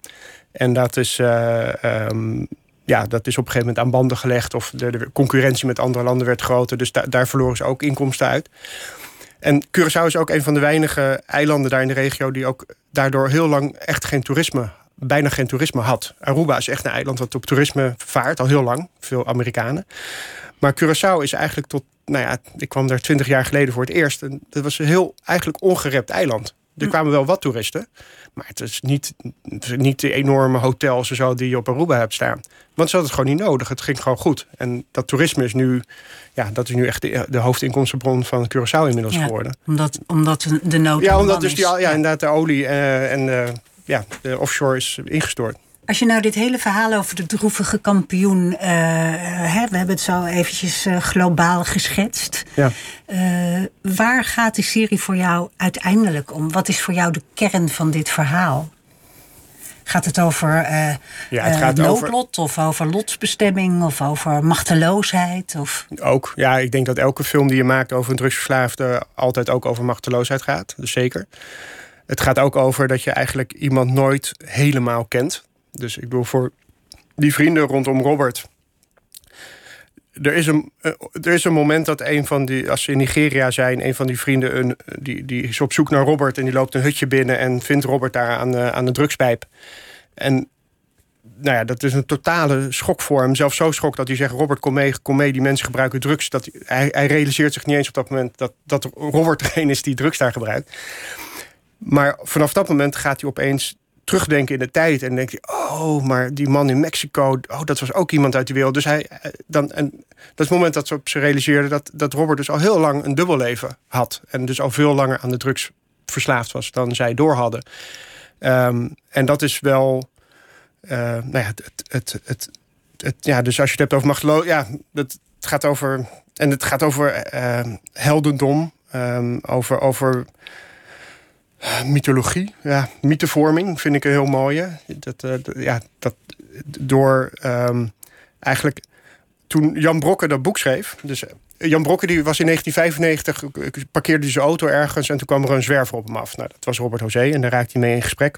En dat is, um, ja, dat is op een gegeven moment aan banden gelegd. Of de, concurrentie met andere landen werd groter. Dus da daar verloren ze ook inkomsten uit. En Curaçao is ook een van de weinige eilanden daar in de regio... die ook daardoor heel lang echt geen toerisme bijna geen toerisme had. Aruba is echt een eiland wat op toerisme vaart, al heel lang. Veel Amerikanen. Maar Curaçao is eigenlijk tot, nou ja, ik kwam daar twintig jaar geleden voor het eerst. En dat was een heel eigenlijk ongerept eiland. Er hm. kwamen wel wat toeristen. Maar het is niet, het is niet de enorme hotels en zo die je op Aruba hebt staan. Want ze hadden het gewoon niet nodig. Het ging gewoon goed. En dat toerisme is nu, ja, dat is nu echt de, de hoofdinkomstenbron van Curaçao inmiddels ja, geworden. Omdat, omdat de nood. Ja, omdat dus die, ja, ja, inderdaad de olie uh, en uh, ja, de offshore is ingestort. Als je nou dit hele verhaal over de droevige kampioen... Uh, hè, we hebben het zo eventjes uh, globaal geschetst. Ja. Uh, waar gaat de serie voor jou uiteindelijk om? Wat is voor jou de kern van dit verhaal? Gaat het over ja, het gaat noodlot over... of over lotsbestemming of over machteloosheid? Of... Ook, ja, ik denk dat elke film die je maakt over een drugsverslaafde... altijd ook over machteloosheid gaat, dus zeker. Het gaat ook over dat je eigenlijk iemand nooit helemaal kent. Dus ik bedoel, voor die vrienden rondom Robert. Er is, een, eh, er is een moment dat een van die, als ze in Nigeria zijn, een van die vrienden, een, die, die is op zoek naar Robert en die loopt een hutje binnen en vindt Robert daar aan de, aan de drugspijp. En nou ja, dat is een totale schok voor hem. Zelfs zo schok dat hij zegt: Robert, kom mee, kom mee, die mensen gebruiken drugs. Dat, hij, hij realiseert zich niet eens op dat moment dat, dat Robert degene is die drugs daar gebruikt. Maar vanaf dat moment gaat hij opeens terugdenken in de tijd. En denkt hij, oh, maar die man in Mexico... oh, dat was ook iemand uit die wereld. Dus hij, eh, dan, en dat is het moment dat ze op ze realiseerden... Dat, dat Robert dus al heel lang een dubbelleven had. En dus al veel langer aan de drugs verslaafd was dan zij door hadden. Um, en dat is wel eh, nou ja, het, het, het, het, ja, dus als je het hebt over machtelo, ja, het, het gaat over. En het gaat over eh, heldendom, ehm, over, over mythologie, ja, mythevorming vind ik een heel mooie. Dat, uh, ja, dat door ehm, eigenlijk toen Jan Brokke dat boek schreef. Dus Jan Brokke die was in 1995, parkeerde hij zijn auto ergens en toen kwam er een zwerver op hem af. Nou, dat was Robert José en daar raakte hij mee in gesprek.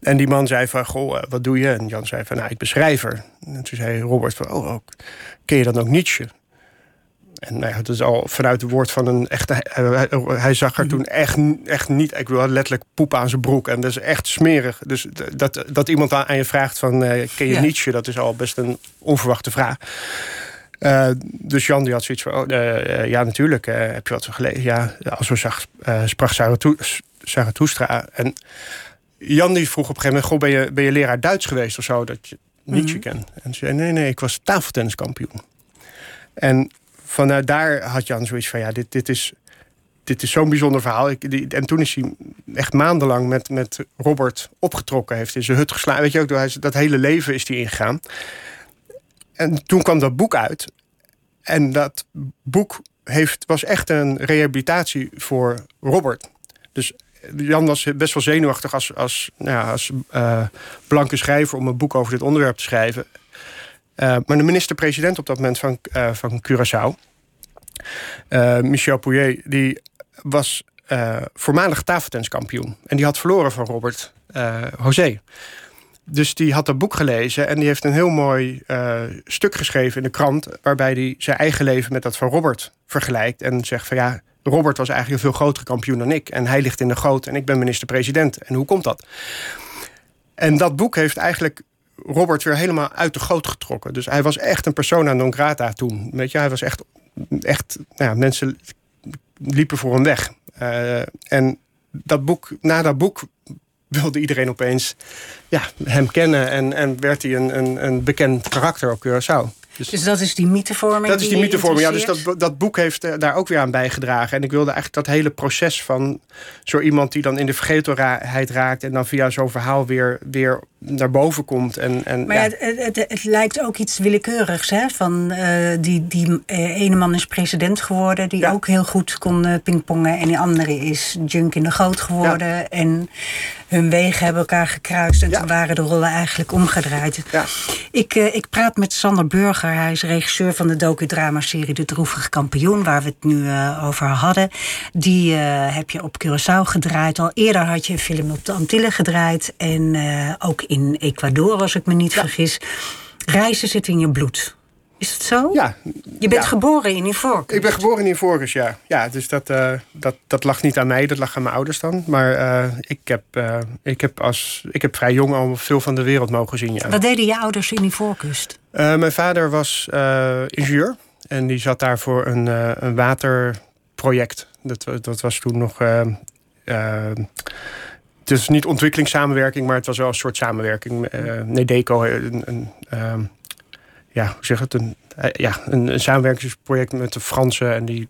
En die man zei van, goh, eh, wat doe je? En Jan zei van, nou, ik ben schrijver. En toen zei Robert van, oh, oh ken je dan ook Nietzsche? En nou ja, dat is al vanuit het woord van een echte... hij zag er toen echt, echt niet... Ik wil letterlijk poep aan zijn broek. En dat is echt smerig. Dus dat, dat iemand aan je vraagt van... Uh, ken je Nietzsche? Dat is al best een onverwachte vraag. Uh, dus Jan die had zoiets van... Oh, uh, ja, natuurlijk. heb je wat gelezen? Ja, als we zag, sprak Zarathustra. En Jan die vroeg op een gegeven moment... Goh, ben, je, ben je leraar Duits geweest of zo? Dat je Nietzsche mm kent? En ze zei, nee, nee, ik was tafeltenniskampioen. En vanuit daar had Jan zoiets van: ja, dit, dit is, dit is zo'n bijzonder verhaal. Ik, en toen is hij echt maandenlang met, met Robert opgetrokken, heeft in zijn hut geslagen. Weet je ook, dat hele leven is hij ingegaan. En toen kwam dat boek uit. En dat boek heeft, was echt een rehabilitatie voor Robert. Dus Jan was best wel zenuwachtig als, als, nou ja, als uh, blanke schrijver om een boek over dit onderwerp te schrijven. Uh, maar de minister-president op dat moment van, uh, van Curaçao, uh, Michel Pouillet, die was voormalig tafeltenniskampioen. En die had verloren van Robert José. Dus die had dat boek gelezen en die heeft een heel mooi stuk geschreven in de krant. waarbij hij zijn eigen leven met dat van Robert vergelijkt. En zegt van ja, Robert was eigenlijk een veel grotere kampioen dan ik. En hij ligt in de goot en ik ben minister-president. En hoe komt dat? En dat boek heeft eigenlijk Robert weer helemaal uit de goot getrokken. Dus hij was echt een persona non grata toen. Weet je, hij was echt, echt nou ja, mensen liepen voor hem weg. Uh, en dat boek, na dat boek wilde iedereen opeens ja, hem kennen en, en werd hij een, een, een bekend karakter op Curaçao. Dus, dus, dat is die mythevorming. Dat is die, mythevorming. Ja, dus dat, dat boek heeft eh, daar ook weer aan bijgedragen. En ik wilde eigenlijk dat hele proces van zo iemand die dan in de vergetelheid raakt en dan via zo'n verhaal weer, weer naar boven komt. En, en, maar ja. het, het, het, lijkt ook iets willekeurigs. Hè? Van, uh, die die uh, ene man is president geworden, die ook heel goed kon uh, pingpongen. En die andere is junk in de goot geworden. Ja. En hun wegen hebben elkaar gekruist. En toen waren de rollen eigenlijk omgedraaid. Ik, ik praat met Sander Burger. Hij is regisseur van de docudrama-serie De Droevige Kampioen, waar we het nu over hadden. Die heb je op Curaçao gedraaid. Al eerder had je een film op de Antillen gedraaid. En ook in Ecuador, als ik me niet vergis. Reizen zit in je bloed. Is het zo? Ja. Je bent geboren in Ivoorkust. Ik ben geboren in Ivoorkust, ja. Ja, dus dat, uh, dat, dat lag niet aan mij, dat lag aan mijn ouders dan. Maar uh, ik, heb, uh, ik, heb als, ik heb vrij jong al veel van de wereld mogen zien, ja. Wat deden je ouders in Ivoorkust? mijn vader was ingenieur. En die zat daar voor een, een waterproject. Dat, dat was toen nog het is niet ontwikkelingssamenwerking, maar het was wel een soort samenwerking. Uh, Nedeco, een, een ehm, ja, hoe zeg het? Een, eh, ja, een, een, samenwerkingsproject met de Fransen en die.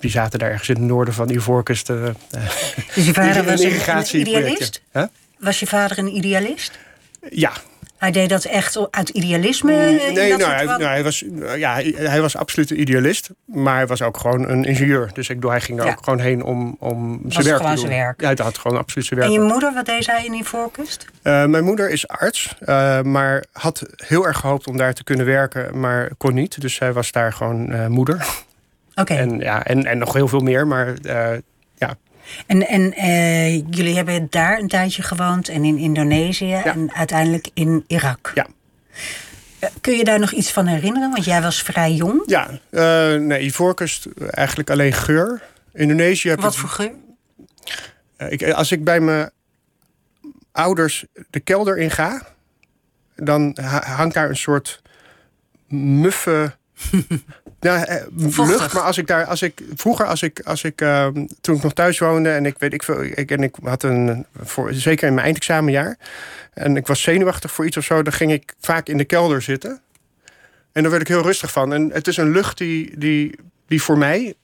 Die zaten daar ergens in het noorden van Ivoorkust. Dus je vader was een, idealist? Was je vader een idealist? Ja, hij deed dat echt uit idealisme? Mm, nee, nou, hij, nou, hij, was, ja, hij was absoluut een idealist. Maar hij was ook gewoon een ingenieur. Dus ik hij ging er ook gewoon heen om, om zijn werk te doen. Zijn werk. Ja, hij had gewoon absoluut zijn werk. En je moeder, wat deed zij in Ivoorkust? Uh, mijn moeder is arts. Uh, maar had heel erg gehoopt om daar te kunnen werken. Maar kon niet. Dus zij was daar gewoon uh, moeder. Oké. En, ja, en, en nog heel veel meer. Maar en, en uh, jullie hebben daar een tijdje gewoond en in Indonesië en uiteindelijk in Irak. Ja. Uh, kun je daar nog iets van herinneren? Want jij was vrij jong. Ja, uh, nee, Ivoorkust eigenlijk alleen geur. Indonesië heb Wat voor geur? Ik, als ik bij mijn ouders de kelder in ga, dan hangt daar een soort muffe eh, lucht, maar als ik daar, als ik vroeger, als ik, als ik uh, toen ik nog thuis woonde en ik weet ik veel, ik, en ik had een, voor, zeker in mijn eindexamenjaar, en ik was zenuwachtig voor iets of zo, dan ging ik vaak in de kelder zitten. En daar werd ik heel rustig van. En het is een lucht die, die, die voor mij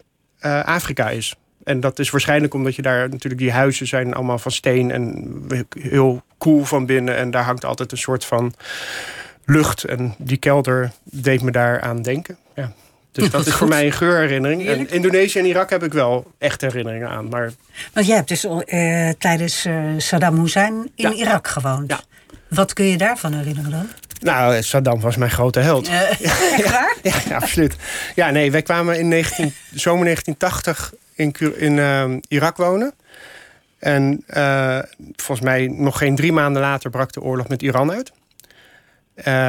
uh, Afrika is. En dat is waarschijnlijk omdat je daar natuurlijk die huizen zijn allemaal van steen en heel koel van binnen. En daar hangt altijd een soort van lucht. En die kelder deed me daar aan denken. Ja. Dus dat is voor mij een geurherinnering. En Indonesië en Irak heb ik wel echt herinneringen aan. Maar... Want jij hebt dus uh, tijdens uh, Saddam Hussein in Irak gewoond. Ja. Wat kun je daarvan herinneren dan? Nou, Saddam was mijn grote held. Uh, echt waar? ja, ja, absoluut. Ja, nee, wij kwamen in 19, zomer 1980 in, in uh, Irak wonen. En volgens mij nog geen drie maanden later brak de oorlog met Iran uit.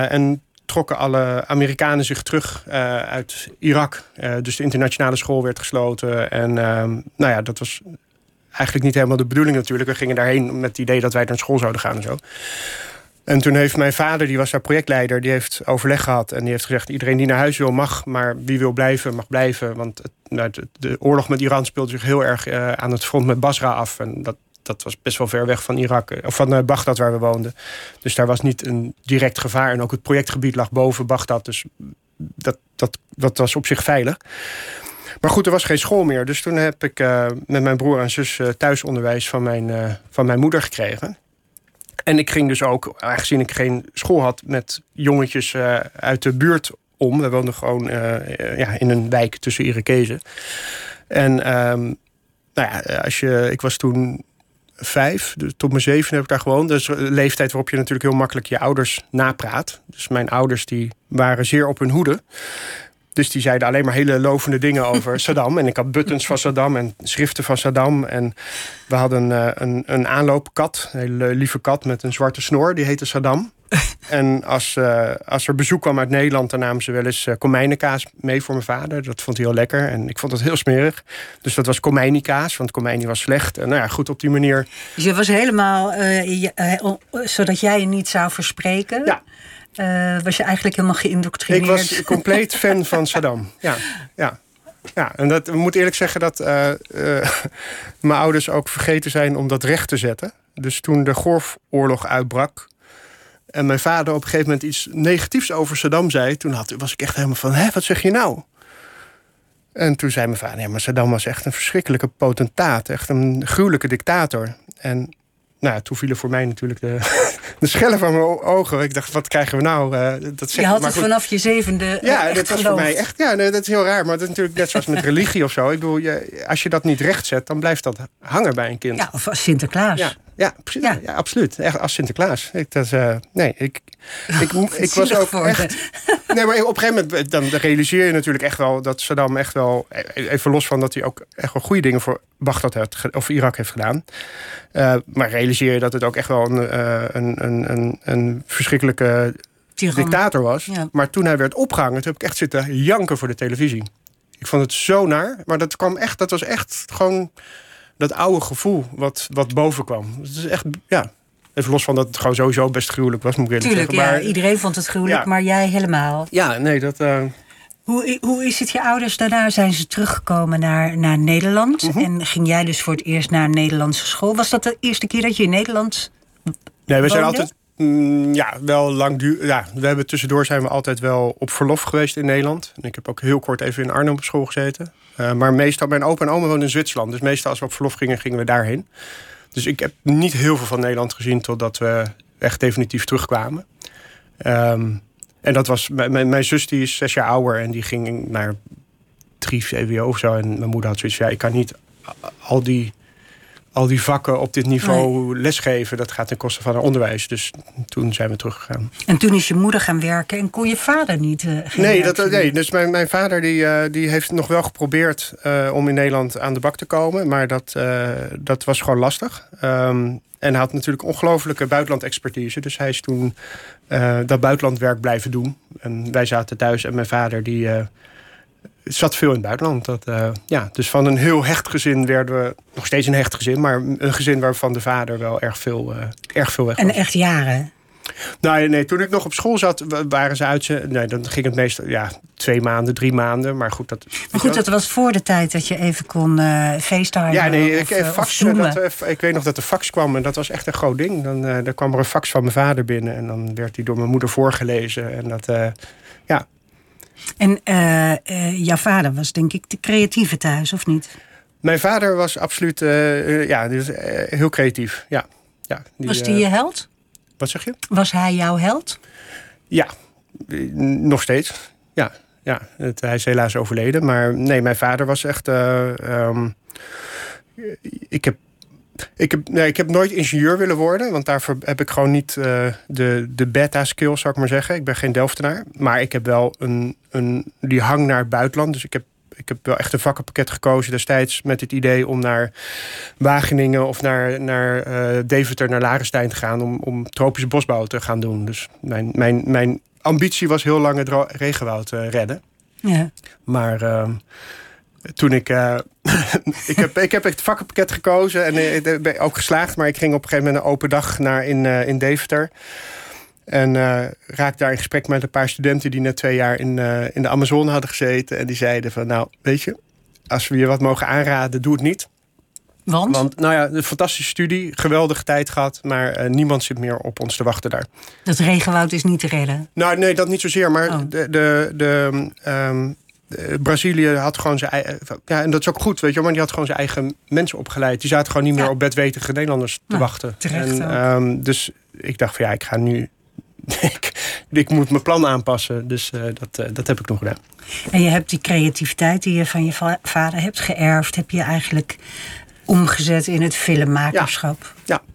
En trokken alle Amerikanen zich terug uh, uit Irak. dus de internationale school werd gesloten. En nou ja, dat was eigenlijk niet helemaal de bedoeling natuurlijk. We gingen daarheen met het idee dat wij naar school zouden gaan en zo. En toen heeft mijn vader, die was daar projectleider, die heeft overleg gehad. En die heeft gezegd: iedereen die naar huis wil, mag. Maar wie wil blijven, mag blijven. Want het, nou, de, oorlog met Iran speelde zich heel erg uh, aan het front met Basra af. En dat, dat was best wel ver weg van Irak, of van uh, Bagdad waar we woonden. Dus daar was niet een direct gevaar. En ook het projectgebied lag boven Bagdad. Dus dat, dat, dat was op zich veilig. Maar goed, er was geen school meer. Dus toen heb ik uh, met mijn broer en zus thuisonderwijs van mijn, van mijn moeder gekregen. En ik ging dus ook, aangezien ik geen school had, met jongetjes uit de buurt om. We woonden gewoon ja, in een wijk tussen Irakezen. En um, nou ja, als je, ik was toen vijf, dus tot mijn zeven heb ik daar gewoond. Dus een leeftijd waarop je natuurlijk heel makkelijk je ouders napraat. Dus mijn ouders die waren zeer op hun hoede. Dus die zeiden alleen maar hele lovende dingen over Saddam. En ik had buttons van Saddam en schriften van Saddam. En we hadden uh, een, een aanloopkat, een hele lieve kat met een zwarte snor. Die heette Saddam. En als, uh, als er bezoek kwam uit Nederland, dan namen ze wel eens uh, komijnenkaas mee voor mijn vader. Dat vond hij heel lekker en ik vond het heel smerig. Dus dat was komijnikaas, want komijnie was slecht. En nou ja, goed op die manier. Dus je was helemaal, je, zodat jij je niet zou verspreken. Ja. Was je eigenlijk helemaal geïndoctrineerd? Ik was compleet fan van Saddam. Ja, ja. Ja, en dat, ik moet eerlijk zeggen dat uh, uh, mijn ouders ook vergeten zijn om dat recht te zetten. Dus toen de Golfoorlog uitbrak en mijn vader op een gegeven moment iets negatiefs over Saddam zei, toen had, was ik echt helemaal van: hé, wat zeg je nou? En toen zei mijn vader: ja, maar Saddam was echt een verschrikkelijke potentaat, echt een gruwelijke dictator. En nou, toen vielen voor mij natuurlijk de, de schellen van mijn ogen. Ik dacht, wat krijgen we nou? Uh, dat je had maar het vanaf je zevende Ja, dat was voor mij echt... Ja, nee, dat is heel raar. Maar dat is natuurlijk net zoals met religie of zo. Ik bedoel, je, als je dat niet recht zet, dan blijft dat hangen bij een kind. Ja, of als Sinterklaas. Ja, ja, ja. ja absoluut. Echt als Sinterklaas. Ik, dat, uh, nee, ik, ik, ik was ook echt... Nee, maar op een gegeven moment dan realiseer je natuurlijk echt wel... dat Saddam echt wel... Even los van dat hij ook echt wel goede dingen voor Baghdad heeft, of Irak heeft gedaan. Uh, maar realiseer je dat het ook echt wel een, uh, een, een, een, een verschrikkelijke Tyran. dictator was. Ja. Maar toen hij werd opgehangen, toen heb ik echt zitten janken voor de televisie. Ik vond het zo naar. Maar dat kwam echt, dat was echt gewoon dat oude gevoel wat, wat boven kwam. Het is echt, ja. Even los van dat het gewoon sowieso best gruwelijk was, moet ik eerlijk Tuurlijk, zeggen. Maar, ja, iedereen vond het gruwelijk, ja. maar jij helemaal. Ja, nee, dat... Uh... Hoe, hoe is het je ouders daarna? Zijn ze teruggekomen naar, naar Nederland? Mhm. Mm -hmm. En ging jij dus voor het eerst naar een Nederlandse school? Was dat de eerste keer dat je in Nederland Nee, we zijn altijd mm, ja, wel lang duur. Ja, we hebben tussendoor zijn we altijd wel op verlof geweest in Nederland. En ik heb ook heel kort even in Arnhem op school gezeten. Uh, maar meestal, mijn opa en oma woonden in Zwitserland. Dus meestal als we op verlof gingen, gingen we daarheen. Dus ik heb niet heel veel van Nederland gezien totdat we echt definitief terugkwamen. Um, en dat was, mijn, mijn zus die is zes jaar ouder en die ging naar drie VWO of zo. En mijn moeder had zoiets ja, ik kan niet al die, al die vakken op dit niveau nee. lesgeven. Dat gaat ten koste van haar onderwijs. Dus toen zijn we teruggegaan. En toen is je moeder gaan werken en kon je vader niet? Uh, nee, dat, nee, dus mijn, mijn vader die, uh, die heeft nog wel geprobeerd uh, om in Nederland aan de bak te komen. Maar dat, dat was gewoon lastig. Um, en hij had natuurlijk ongelofelijke buitenland-expertise. Dus hij is toen dat buitenlandwerk blijven doen. En wij zaten thuis en mijn vader die zat veel in het buitenland. Dat, uh, ja, dus van een heel hecht gezin werden we nog steeds een hecht gezin. Maar een gezin waarvan de vader wel erg veel, erg veel weg was. En echt jaren? Nou, nee, toen ik nog op school zat, waren ze uit ze. Nee, dan ging het meestal ja, twee maanden, drie maanden. Maar goed, dat. Maar goed, dat was voor de tijd dat je even kon uh. Ja, nee, of, ik, fax, dat, ik weet nog dat de fax kwam en dat was echt een groot ding. Dan, uh, dan kwam er een fax van mijn vader binnen en dan werd die door mijn moeder voorgelezen. En dat, uh, ja. En jouw vader was denk ik de creatieve thuis, of niet? Mijn vader was absoluut uh, ja, dus, heel creatief. Ja. Ja, die, was die je held? Wat zeg je? Was hij jouw held? Ja, nog steeds. Ja, ja. Het, hij is helaas overleden. Maar nee, mijn vader was echt. Um, ik heb ik heb, nee, ik heb nooit ingenieur willen worden, want daarvoor heb ik gewoon niet uh, de, de beta-skills, zou ik maar zeggen. Ik ben geen Delftenaar. Maar ik heb wel een, een, die hang naar het buitenland. Dus ik heb, ik heb wel echt een vakkenpakket gekozen destijds met het idee om naar Wageningen of naar, naar uh, Deventer, naar Larenstein te gaan om, om tropische bosbouw te gaan doen. Dus mijn, mijn, mijn ambitie was heel lang het regenwoud uh, redden. Ja. Maar ehm, toen ik. Uh, ik, heb, ik heb het vakkenpakket gekozen en uh, ben ook geslaagd. Maar ik ging op een gegeven moment een open dag naar in, uh, in Deventer. En raakte daar in gesprek met een paar studenten die net twee jaar in, in de Amazone hadden gezeten. En die zeiden van nou, weet je, als we je wat mogen aanraden, doe het niet. Want? Want, nou ja, een fantastische studie, geweldige tijd gehad, maar niemand zit meer op ons te wachten daar. Dat regenwoud is niet te redden? Nou, nee, dat niet zozeer, maar oh. de, de, de um, eh, Brazilië had gewoon zijn eigen. Ja, en dat is ook goed, weet je, maar die had gewoon zijn eigen mensen opgeleid. Die zaten gewoon niet meer op bedwetige Nederlanders te wachten. Terecht en, um, dus ik dacht van ja, ik ga nu. ik, ik moet mijn plan aanpassen. Dus uh, dat, uh, dat heb ik nog gedaan. En je hebt die creativiteit die je van je vader hebt geërfd, heb je eigenlijk omgezet in het filmmakerschap. Ja. ja.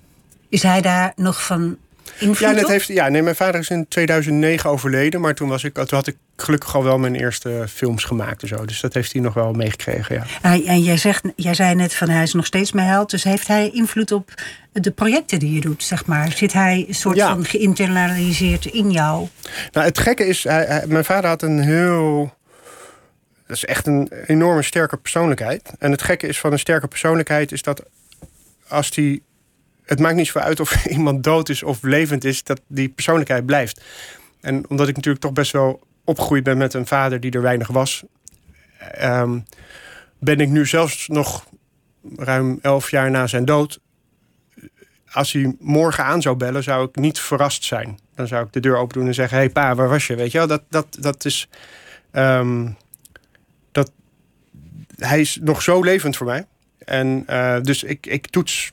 Is hij daar nog van ja, dat heeft, ja nee, mijn vader is in 2009 overleden. Maar toen, was ik, toen had ik gelukkig al wel mijn eerste films gemaakt en zo. Dus dat heeft hij nog wel meegekregen, ja. En jij, zegt, jij zei net van hij is nog steeds mijn held. Dus heeft hij invloed op de projecten die je doet, zeg maar? Zit hij een soort van geïnternaliseerd in jou? Nou, het gekke is, hij, mijn vader had een heel... Dat is echt een enorme sterke persoonlijkheid. En het gekke is van een sterke persoonlijkheid... is dat als die het maakt niet zoveel uit of iemand dood is of levend is, dat die persoonlijkheid blijft. En omdat ik natuurlijk toch best wel opgegroeid ben met een vader die er weinig was, ehm, ben ik nu zelfs nog ruim elf jaar na zijn dood. Als hij morgen aan zou bellen, zou ik niet verrast zijn. Dan zou ik de deur open doen en zeggen: Hé hey pa, waar was je? Weet je wel, dat, dat, dat is. Ehm, dat, hij is nog zo levend voor mij. En uh, dus ik, ik toets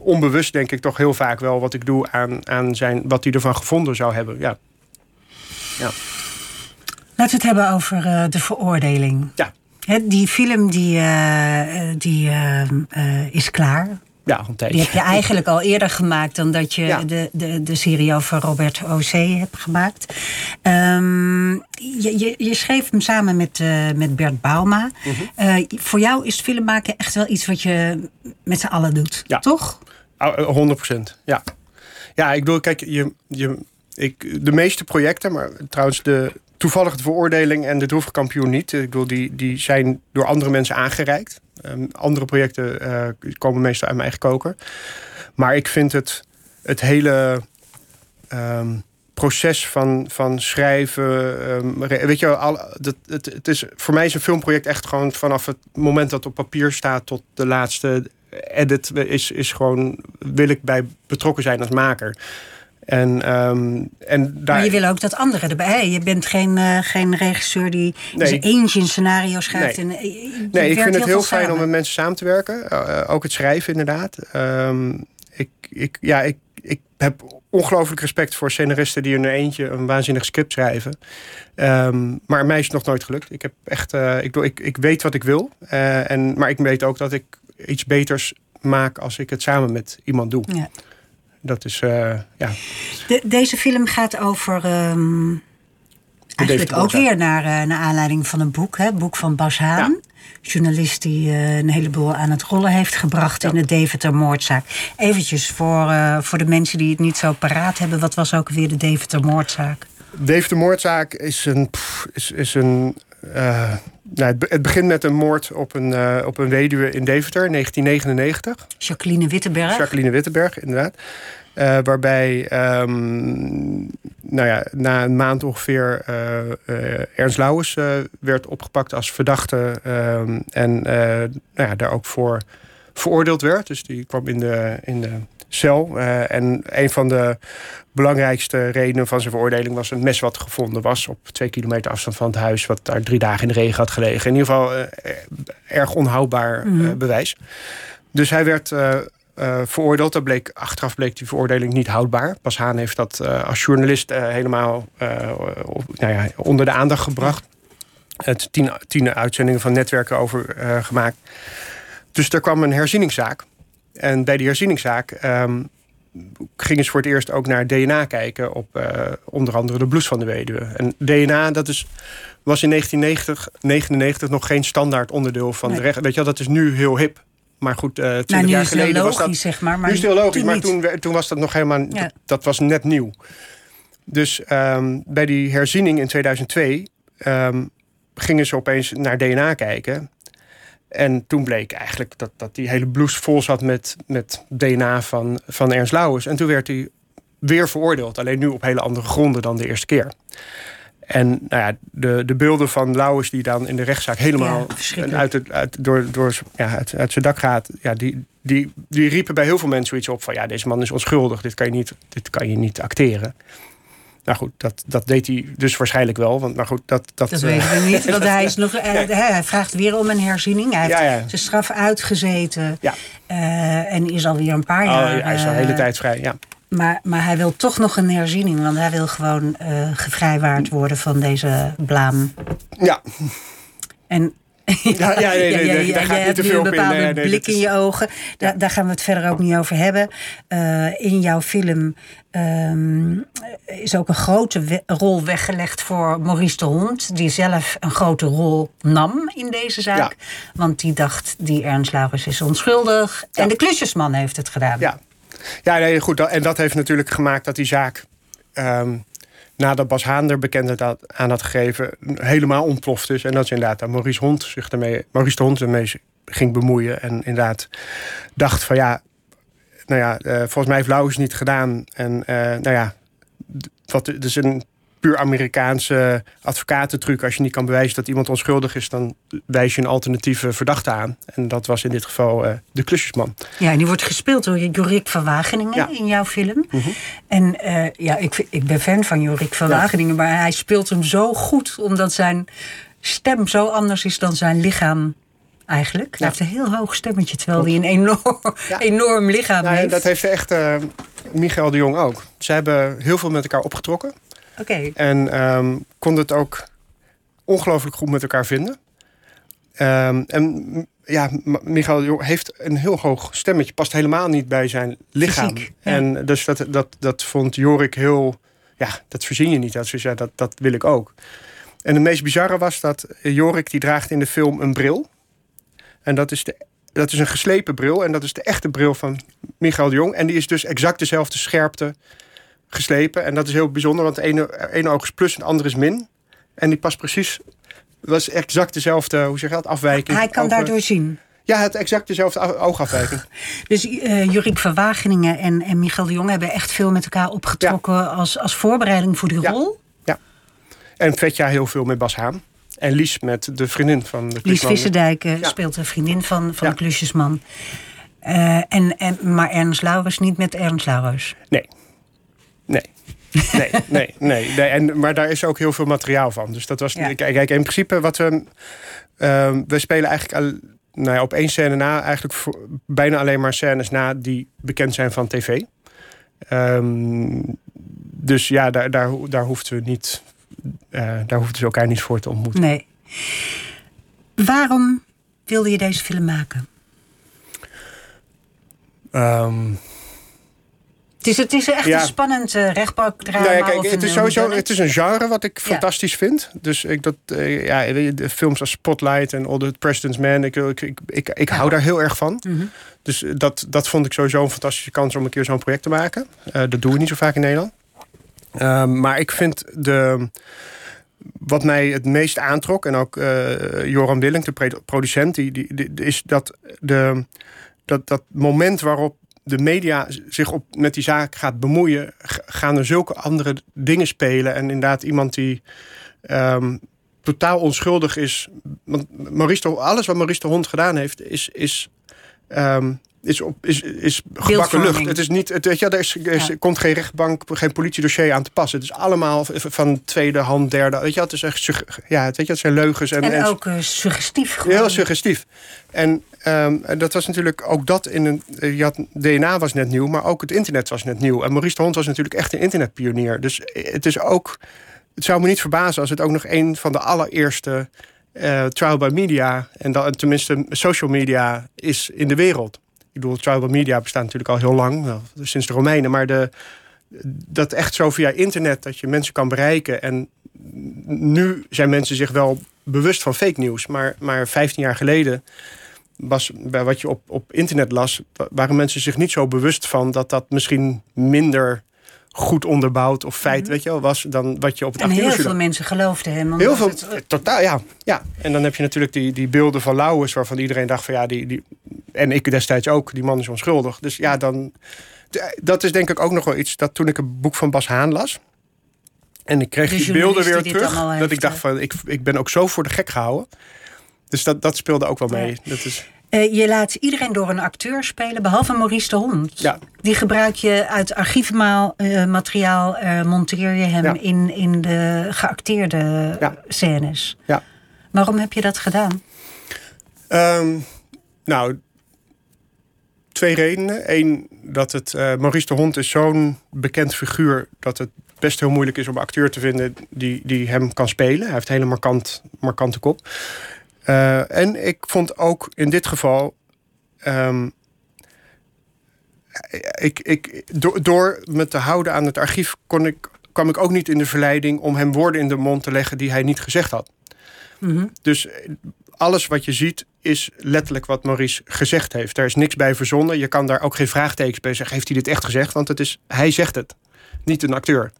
onbewust denk ik toch heel vaak wel wat ik doe aan, aan zijn, wat hij ervan gevonden zou hebben. Ja. ja. Laten we het hebben over uh, de veroordeling. Ja. die film die, uh, die uh, is klaar. Ja, een Die heb je eigenlijk al eerder gemaakt dan dat je ja. de, de, de serie over Robert O.C. hebt gemaakt. Um, je, je, je, schreef hem samen met, met Bert Bauma. Mm -hmm. voor jou is film maken echt wel iets wat je met z'n allen doet, ja. toch? 100 procent, ja. Ja, ik bedoel, kijk, je, je, ik, de meeste projecten, maar trouwens de, toevallig de veroordeling en de droefkampioen niet. Ik bedoel, die, die zijn door andere mensen aangereikt. Um, andere projecten uh, komen meestal uit mijn eigen koker. Maar ik vind het, het hele um, proces van, van schrijven. Um, weet je, al, dat, het, het is, voor mij is een filmproject echt gewoon vanaf het moment dat het op papier staat tot de laatste edit is, is gewoon, wil ik bij betrokken zijn als maker. En, um, en daar... Maar je wil ook dat anderen erbij. Je bent geen, uh, geen regisseur die nee. zijn eentje een scenario schrijft. Nee, en, uh, nee ik vind het heel fijn om met mensen samen te werken. Uh, ook het schrijven, inderdaad. Um, ik, ik, ja, ik, ik heb ongelooflijk respect voor scenaristen die in een eentje een waanzinnig script schrijven. Um, maar mij is het nog nooit gelukt. Ik, heb echt, ik, ik, ik weet wat ik wil. en, maar ik weet ook dat ik iets beters maak als ik het samen met iemand doe. Ja. Dat is, uh, ja. De, deze film gaat over. Um, eigenlijk ook weer naar, uh, naar aanleiding van een boek, hè, boek van Bas Haan. Ja. Journalist die uh, een heleboel aan het rollen heeft gebracht ja. in de Deventer-moordzaak. Eventjes voor, voor de mensen die het niet zo paraat hebben, wat was ook weer de Deventer-moordzaak? Deventer-moordzaak is een, pff, is, is een uh, nou, het, het, begint met een moord op een, uh, op een weduwe in Deventer in 1999. Jacqueline Wittenberg. Jacqueline Wittenberg, inderdaad. Uh, waarbij um, nou ja, na een maand ongeveer Ernst Lauwers werd opgepakt als verdachte. en nou ja, daar ook voor veroordeeld werd. Dus die kwam in de, in de cel. Uh, en een van de belangrijkste redenen van zijn veroordeling was een mes wat gevonden was op twee kilometer afstand van het huis, wat daar drie dagen in de regen had gelegen. In ieder geval uh, erg onhoudbaar mm. bewijs. Dus hij werd veroordeeld. Dat bleek, achteraf bleek die veroordeling niet houdbaar. Pas Haan heeft dat als journalist helemaal nou ja, onder de aandacht gebracht. Het tien, tien uitzendingen van netwerken over gemaakt. Dus er kwam een herzieningszaak. En bij die herzieningszaak um, gingen ze voor het eerst ook naar DNA kijken op uh, onder andere de bloed van de weduwe. En DNA, dat is, was in 1999 nog geen standaard onderdeel van de recht. Weet je wel, dat is nu heel hip. Maar goed, uh, twintig nou, jaar geleden logisch, was dat. Zeg maar, maar nu is het heel logisch, maar toen, toen was dat nog helemaal. Ja. Dat, dat, was net nieuw. Dus um, bij die herziening in 2002 um, gingen ze opeens naar DNA kijken. En toen bleek eigenlijk dat, dat die hele blouse vol zat met, met DNA van, van Ernst Lauwers. En toen werd hij weer veroordeeld. Alleen nu op hele andere gronden dan de eerste keer. En nou ja, de, de beelden van Lauwers die dan in de rechtszaak helemaal uit, het, uit, door, door, ja, uit, uit zijn dak gaat... Ja, die, die, die riepen bij heel veel mensen zoiets op van... ja, deze man is onschuldig, dit kan je niet, dit kan je niet acteren. Nou goed, dat, dat deed hij dus waarschijnlijk wel. Want, maar goed, dat, dat, dat weten we eh, niet. Want hij, is nog, uh, hij vraagt weer om een herziening. Hij heeft ja, ja. zijn straf uitgezeten. Ja. Uh, en is alweer een paar oh, jaar... hij is al de hele tijd vrij, ja. Maar, maar hij wil toch nog een herziening. Want hij wil gewoon gevrijwaard worden van deze blaam. Ja. En ja, ja, nee, ja, daar gaat niet te veel een bepaalde in. Blik in je ogen. Daar, daar gaan we het verder ook niet over hebben. Uh, in jouw film um, is ook een grote we rol weggelegd voor Maurice de Hond. Die zelf een grote rol nam in deze zaak. Want die dacht, die Ernst Laurens is onschuldig. En de klusjesman heeft het gedaan. Ja, ja nee, goed. En dat heeft natuurlijk gemaakt dat die zaak... Um, nadat Bas Haan er bekend aan had gegeven, helemaal ontploft is. En dat is inderdaad dat Maurice, Hond zich ermee, Maurice de Hond ermee ging bemoeien. En inderdaad dacht van ja, nou ja, uh, volgens mij heeft Lauwers niet gedaan. En uh, nou ja, wat, dus een puur Amerikaanse advocatentruc. Als je niet kan bewijzen dat iemand onschuldig is, dan wijs je een alternatieve verdachte aan. En dat was in dit geval uh, de klusjesman. Ja, en die wordt gespeeld door Jorik van Wageningen ja. in jouw film. Mm -hmm. En uh, ja, ik, ik ben fan van Jorik van ja. Wageningen, maar hij speelt hem zo goed, omdat zijn stem zo anders is dan zijn lichaam eigenlijk. Hij heeft een heel hoog stemmetje, terwijl hij een enorm, ja. enorm lichaam nou, heeft. Dat heeft echt uh, Michael de Jong ook. Ze hebben heel veel met elkaar opgetrokken. Okay. En um, konden het ook ongelooflijk goed met elkaar vinden. Um, en ja, Michael heeft een heel hoog stemmetje. Past helemaal niet bij zijn lichaam. Fysiek, ja. En dus dat, dat, dat vond Jorik heel... Ja, dat verzin je niet. Dat, dat, dat wil ik ook. En het meest bizarre was dat Jorik die draagt in de film een bril. En dat is, de, dat is een geslepen bril. En dat is de echte bril van Michael de Jong. En die is dus exact dezelfde scherpte geslepen. En dat is heel bijzonder, want de ene, ene oog is plus en de andere is min. En die past precies... Dat is exact dezelfde, hoe zeg je dat, afwijking. Hij kan over, daardoor zien. Ja, het exact dezelfde oogafwijking. Dus uh, Jurik van Wageningen en, en Michael de Jong hebben echt veel met elkaar opgetrokken ja. als, als voorbereiding voor die ja. rol? Ja. En Vetja heel veel met Bas Haan. En Lies met de vriendin van de Lies Visserdijk uh, ja. speelt de vriendin van, van de klusjesman. Uh, en, en, maar Ernst Laurens niet met Ernst Laurens? Nee. Nee. Nee, nee, nee, nee. En, maar daar is ook heel veel materiaal van. Dus dat was. Ja. Kijk, in principe wat we. Uh, we spelen eigenlijk al, nou ja, op één scène na, eigenlijk voor, bijna alleen maar scènes na die bekend zijn van tv. Um, dus ja, daar, daar, daar hoefden we niet. Uh, daar hoefden ze elkaar niet voor te ontmoeten. Nee. Waarom wilde je deze film maken? Um, is, het is echt ja. een spannend uh, rechtbankdrama. Nou ja, kijk, het is sowieso het is een genre wat ik fantastisch vind. Dus ik dat, uh, ja, de films als Spotlight en All the President's Man, ik, ik, ik, ik, ik hou daar heel erg van. Mm -hmm. Dus dat, dat vond ik sowieso een fantastische kans om een keer zo'n project te maken. Uh, dat doen we niet zo vaak in Nederland. maar ik vind de wat mij het meest aantrok, en ook uh, Joram Willing, de producent, die, die, die, is dat, de, dat dat moment waarop de media zich op, met die zaak gaat bemoeien, gaan er zulke andere dingen spelen. En inderdaad, iemand die um, totaal onschuldig is. Want Maurice de, alles wat Maurice de Hond gedaan heeft, is, is ehm, is, op, is, is gebakken lucht. Het is niet, het, weet je, er, is, er komt geen rechtbank, geen politiedossier aan te passen. Het is allemaal van tweede hand, derde. Weet je, het is echt, ja, weet je, het zijn leugens en, en ook uh, suggestief. Gewoon. Heel suggestief. En um, dat was natuurlijk ook dat in een. Je had, DNA was net nieuw, maar ook het internet was net nieuw. En Maurice de Hond was natuurlijk echt een internetpionier. Dus het is ook. Het zou me niet verbazen als het ook nog een van de allereerste uh, trial by media, en dan, tenminste social media, is in de wereld. Ik bedoel, trial by media bestaat natuurlijk al heel lang, sinds de Romeinen, maar de, dat echt zo via internet dat je mensen kan bereiken. En nu zijn mensen zich wel bewust van fake nieuws, maar, maar 15 jaar geleden was bij wat je op, op internet las, waren mensen zich niet zo bewust van dat dat misschien minder goed onderbouwd of feit, mhm. weet je wel, was dan wat je op het En heel veel mensen geloofden hem. Heel veel, het... totaal, ja, ja. En dan heb je natuurlijk die, die beelden van Lauwers, waarvan iedereen dacht van ja, die, die, en ik destijds ook, die man is onschuldig. Dus ja, dan, dat is denk ik ook nog wel iets dat toen ik een boek van Bas Haan las, en ik kreeg die beelden weer terug, dat ik dacht van, ik, ik ben ook zo voor de gek gehouden. Dus dat, dat speelde ook wel mee. Dat is... Uh, je laat iedereen door een acteur spelen, behalve Maurice de Hond. Ja. Die gebruik je uit archiefmateriaal, uh, monteer je hem in, in de geacteerde ja. scènes. Ja. Waarom heb je dat gedaan? Um, nou, twee redenen. Eén, dat het uh, Maurice de Hond is zo'n bekend figuur... dat het best heel moeilijk is om een acteur te vinden die, die hem kan spelen. Hij heeft een hele markant, markante kop. Uh, en ik vond ook in dit geval. Um, ik, ik, door, door me te houden aan het archief kon ik, kwam ik ook niet in de verleiding om hem woorden in de mond te leggen die hij niet gezegd had. Mm -hmm. Dus alles wat je ziet is letterlijk wat Maurice gezegd heeft. Daar is niks bij verzonnen. Je kan daar ook geen vraagtekens bij zeggen. Heeft hij dit echt gezegd? Want het is, hij zegt het, niet een acteur.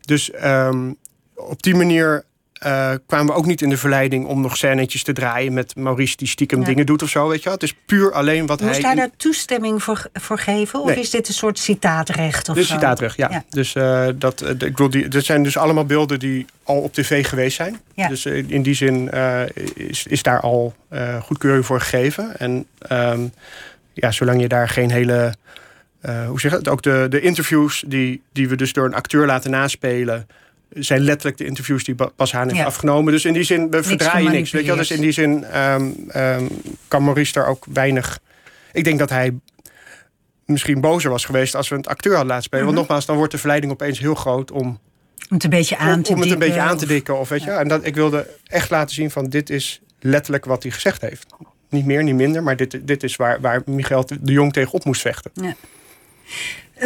Dus um, op die manier uh, kwamen we ook niet in de verleiding om nog scènetjes te draaien met Maurice die stiekem dingen doet of zo, weet je wel. Het is puur alleen wat Moest hij... Moest daar toestemming voor, voor geven? Of is dit een soort citaatrecht of dit is citaatrecht, ja. ja. Dus uh, dat, uh, ik bedoel, die, dat zijn dus allemaal beelden die al op tv geweest zijn. Ja. Dus in die zin is, is daar al goedkeuring voor gegeven. En um, ja, zolang je daar geen hele... hoe zeg je het? Ook de, de interviews die, die we dus door een acteur laten naspelen zijn letterlijk de interviews die Bas Haan heeft afgenomen. Dus in die zin, we verdraaien niks. Weet je Dus in die zin um, um, kan Maurice daar ook weinig... Ik denk dat hij misschien bozer was geweest als we een acteur hadden laten spelen. Want mhm. nogmaals, dan wordt de verleiding opeens heel groot om... Om het een beetje aan te om, om het een beetje aan te dikken. Of, weet je, en dat, ik wilde echt laten zien van dit is letterlijk wat hij gezegd heeft. Niet meer, niet minder, maar dit, dit is waar, waar Michael de Jong tegenop moest vechten. Ja.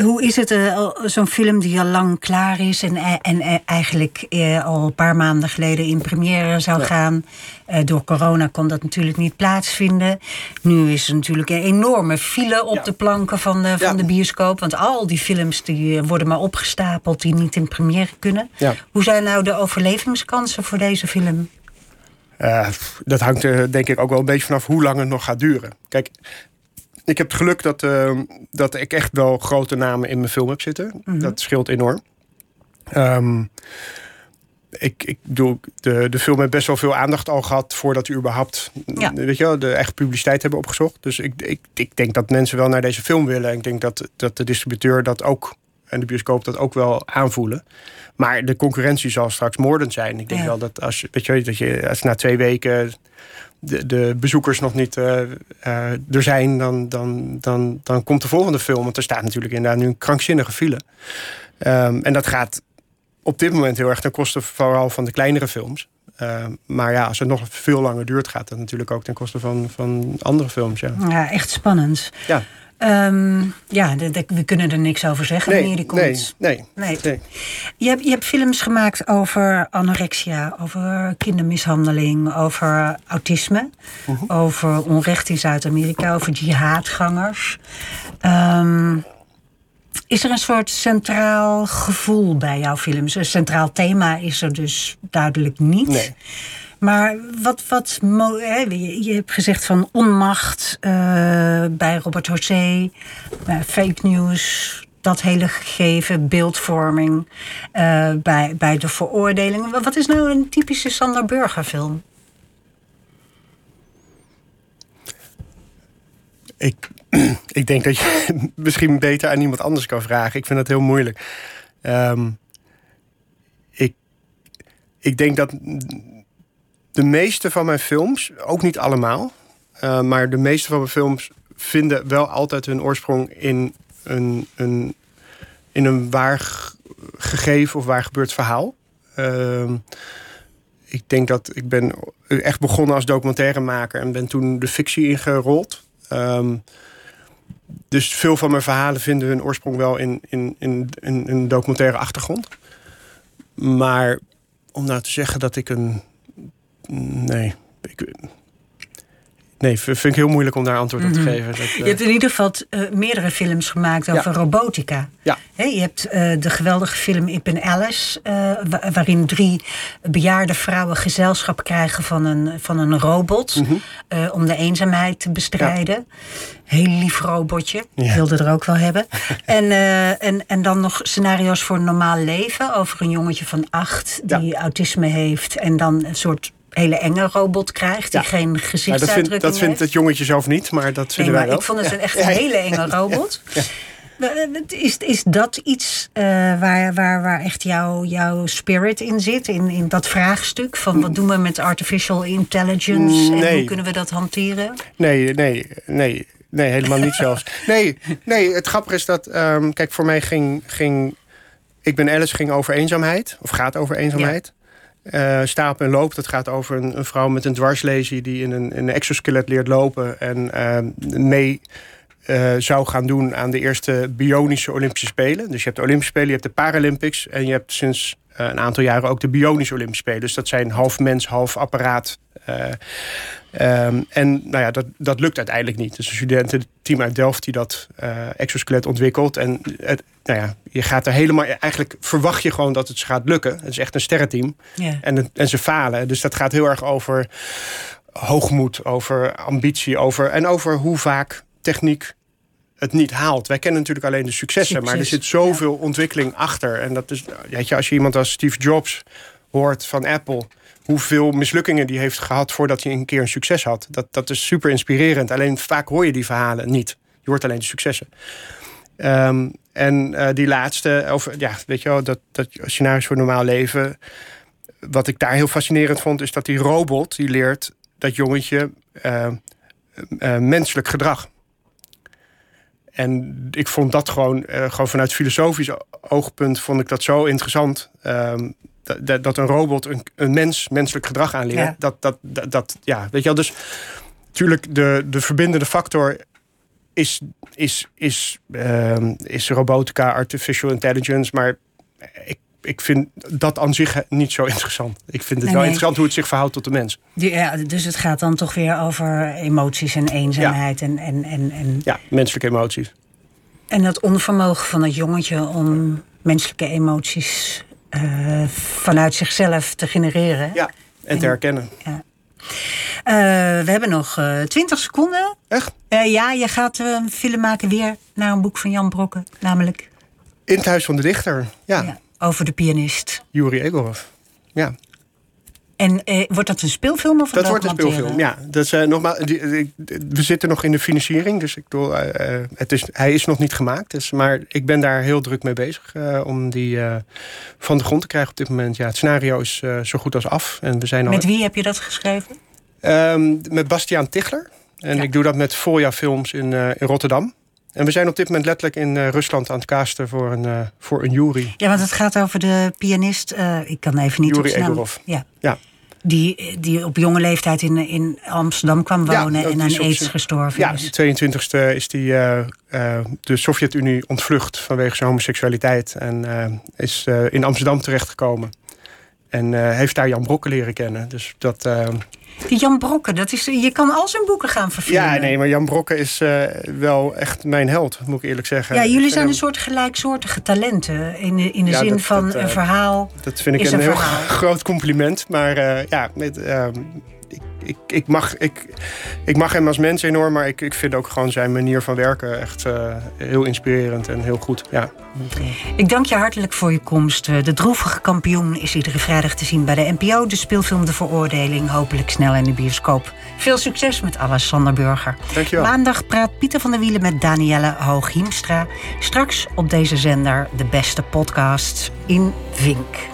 Hoe is het, uh, zo'n film die al lang klaar is en, eh, en eigenlijk uh, al een paar maanden geleden in première zou gaan? Uh, door corona kon dat natuurlijk niet plaatsvinden. Nu is er natuurlijk een enorme file op de planken van de, van de bioscoop. Want al die films die worden maar opgestapeld die niet in première kunnen. Hoe zijn nou de overlevingskansen voor deze film? dat hangt er denk ik ook wel een beetje vanaf hoe lang het nog gaat duren. Kijk, ik heb het geluk dat, uh, dat ik echt wel grote namen in mijn film heb zitten. Mhm. Dat scheelt enorm. Um, ik, ik bedoel, de, de film heeft best wel veel aandacht al gehad voordat u überhaupt weet je wel, de echt publiciteit hebben opgezocht. Dus ik, ik, ik denk dat mensen wel naar deze film willen. Ik denk dat, dat de distributeur dat ook en de bioscoop dat ook wel aanvoelen. Maar de concurrentie zal straks moordend zijn. Ik denk wel dat als, weet je, dat je als na twee weken de, de bezoekers nog niet uh, uh, er zijn, dan, dan, dan, dan komt de volgende film. Want er staat natuurlijk inderdaad nu een krankzinnige file. Um, en dat gaat op dit moment heel erg ten koste vooral van de kleinere films. Uh, maar ja, als het nog veel langer duurt, gaat dat natuurlijk ook ten koste van, van andere films. Ja, ja echt spannend. Ja. Um, ja, de, de, we kunnen er niks over zeggen nee, wanneer die komt. Nee, nee. nee. Je, hebt, je hebt films gemaakt over anorexia, over kindermishandeling, over autisme, uh -huh. over onrecht in Zuid-Amerika, over jihadgangers. Um, is er een soort centraal gevoel bij jouw films? Een centraal thema is er dus duidelijk niet. Nee. Maar wat, wat je, hebt gezegd van onmacht uh, bij Robert José, uh, fake news, dat hele gegeven, beeldvorming uh, bij, bij de veroordeling. Wat is nou een typische Sander Burger film? Ik, ik denk dat je misschien beter aan iemand anders kan vragen. Ik vind dat heel moeilijk. Ehm, ik, ik denk dat de meeste van mijn films, ook niet allemaal, uh, maar de meeste van mijn films vinden wel altijd hun oorsprong in een, een, in een waar gegeven of waar gebeurd verhaal. Uh, ik denk dat ik ben echt begonnen als documentairemaker en ben toen de fictie ingerold. Um, dus veel van mijn verhalen vinden hun oorsprong wel in, in, in, in een documentaire achtergrond. Maar om nou te zeggen dat ik een. Nee. Ik, Nee, vind ik heel moeilijk om daar antwoord op te mhm. geven. Dat, Je hebt in ieder geval uh, meerdere films gemaakt over robotica. Ja. je hebt uh, de geweldige film Ik ben Alice, waarin drie bejaarde vrouwen gezelschap krijgen van een, van een robot. Mm -hmm. om de eenzaamheid te bestrijden. Heel lief robotje. Ja. Wilde er ook wel hebben. en, en, en dan nog scenario's voor normaal leven. Over een jongetje van acht die autisme heeft. En dan een soort hele enge robot krijgt die geen gezichtsuitdrukking ja, dat dat vindt het jongetje zelf niet, maar dat vinden wij wel. Ik vond het een echt een hele enge robot. Is, is dat iets uh, waar, waar, waar echt jouw jouw spirit in zit? In, in dat vraagstuk van wat doen we met artificial intelligence en hoe kunnen we dat hanteren? Nee, nee, nee, nee helemaal niet zelfs. Nee, nee, het grappige is dat, um, kijk, voor mij ging, ging. Ik ben Alice ging over eenzaamheid, of gaat over eenzaamheid. Uh, Stapel en Loop, dat gaat over een, een, vrouw met een dwarslesie... die in een, een exoskelet leert lopen en uh, mee uh, zou gaan doen... aan de eerste bionische Olympische Spelen. Dus je hebt de Olympische Spelen, je hebt de Paralympics... en je hebt sinds een aantal jaren ook de bionische Olympische Spelen. Dus dat zijn half mens, half apparaat Um, en nou ja, dat, dat lukt uiteindelijk niet. Dus een studententeam uit Delft die dat uh, exoskelet ontwikkelt. En het, nou ja, je gaat er helemaal... Eigenlijk verwacht je gewoon dat het gaat lukken. Het is echt een sterrenteam. Yeah. En, en ze falen. Dus dat gaat heel erg over hoogmoed, over ambitie. Over, en over hoe vaak techniek het niet haalt. Wij kennen natuurlijk alleen de successen. Maar er zit zoveel ontwikkeling achter. En dat is, weet je, als je iemand als Steve Jobs hoort van Apple hoeveel mislukkingen die heeft gehad voordat hij een keer een succes had. Dat, dat is super inspirerend. Alleen vaak hoor je die verhalen niet. Je hoort alleen de successen. Um, en uh, die laatste, over, ja, weet je wel, dat, dat scenario's voor normaal leven. Wat ik daar heel fascinerend vond, is dat die robot die leert dat jongetje uh, uh, menselijk gedrag. En ik vond dat gewoon, gewoon vanuit filosofisch oogpunt, vond ik dat zo interessant. Um, dat, dat een robot een, een mens menselijk gedrag aanleert. Dat, dat, dat, dat, ja, weet je wel. Dus natuurlijk, de, de verbindende factor is, is, is, uh, is robotica, artificial intelligence. Maar ik, ik vind dat aan zich niet zo interessant. Ik vind het wel interessant hoe het zich verhoudt tot de mens. Ja, dus het gaat dan toch weer over emoties en eenzaamheid. En, en, en, en... Ja, menselijke emoties. En dat onvermogen van het jongetje om menselijke emoties uh, vanuit zichzelf te genereren. Ja, en te herkennen. Ja. Uh, we hebben nog uh, eh, 20 seconden. Echt? ja, je gaat een film maken weer naar een boek van Jan Brokken, namelijk... In het Huis van de Dichter, ja. ja over de pianist. Yuri Egorov, ja. En eh, wordt dat een speelfilm of een Dat wordt een speelfilm, ja. Dat is, uh, nogmaals, die, we zitten nog in de financiering, dus ik bedoel, uh, het is, hij is nog niet gemaakt. Dus, maar ik ben daar heel druk mee bezig uh, om die van de grond te krijgen op dit moment. Ja, het scenario is zo goed als af. En we zijn met al... wie heb je dat geschreven? Um, met Bastiaan Tichler. En ja. ik doe dat met Folia Films in, in Rotterdam. En we zijn op dit moment letterlijk in uh, Rusland aan het casten voor een, uh, voor een jury. Ja, want het gaat over de pianist. Uh, ik kan even niet Jury Egorov. Ja. ja. Die, die op jonge leeftijd in, in Amsterdam kwam wonen ja, en aan aids gestorven ja, is. Ja, de 22e is die de Sovjet-Unie ontvlucht vanwege zijn homoseksualiteit. En is in Amsterdam terechtgekomen. En heeft daar Jan Brokken leren kennen. Dus dat, die Jan Brokken, dat is, je kan al zijn boeken gaan verfilmen. Ja, nee, maar Jan Brokken is uh, wel echt mijn held, moet ik eerlijk zeggen. Ja, jullie zijn een soort gelijksoortige talenten. In de, in de zin van dat, uh, een verhaal. Dat vind ik een, een, heel groot compliment. Maar uh, ja, met, ehm, ik, ik, mag, ik, ik mag hem als mens enorm, maar ik, ik vind ook gewoon zijn manier van werken echt uh, heel inspirerend en heel goed. Ja. Ik dank je hartelijk voor je komst. De droevige kampioen is iedere vrijdag te zien bij de NPO. De speelfilm De Veroordeling, hopelijk snel in de bioscoop. Veel succes met alles, Sander Burger. Dankjewel. Maandag praat Pieter van der Wielen met Danielle Hooghiemstra. Straks op deze zender de beste podcast in Vink.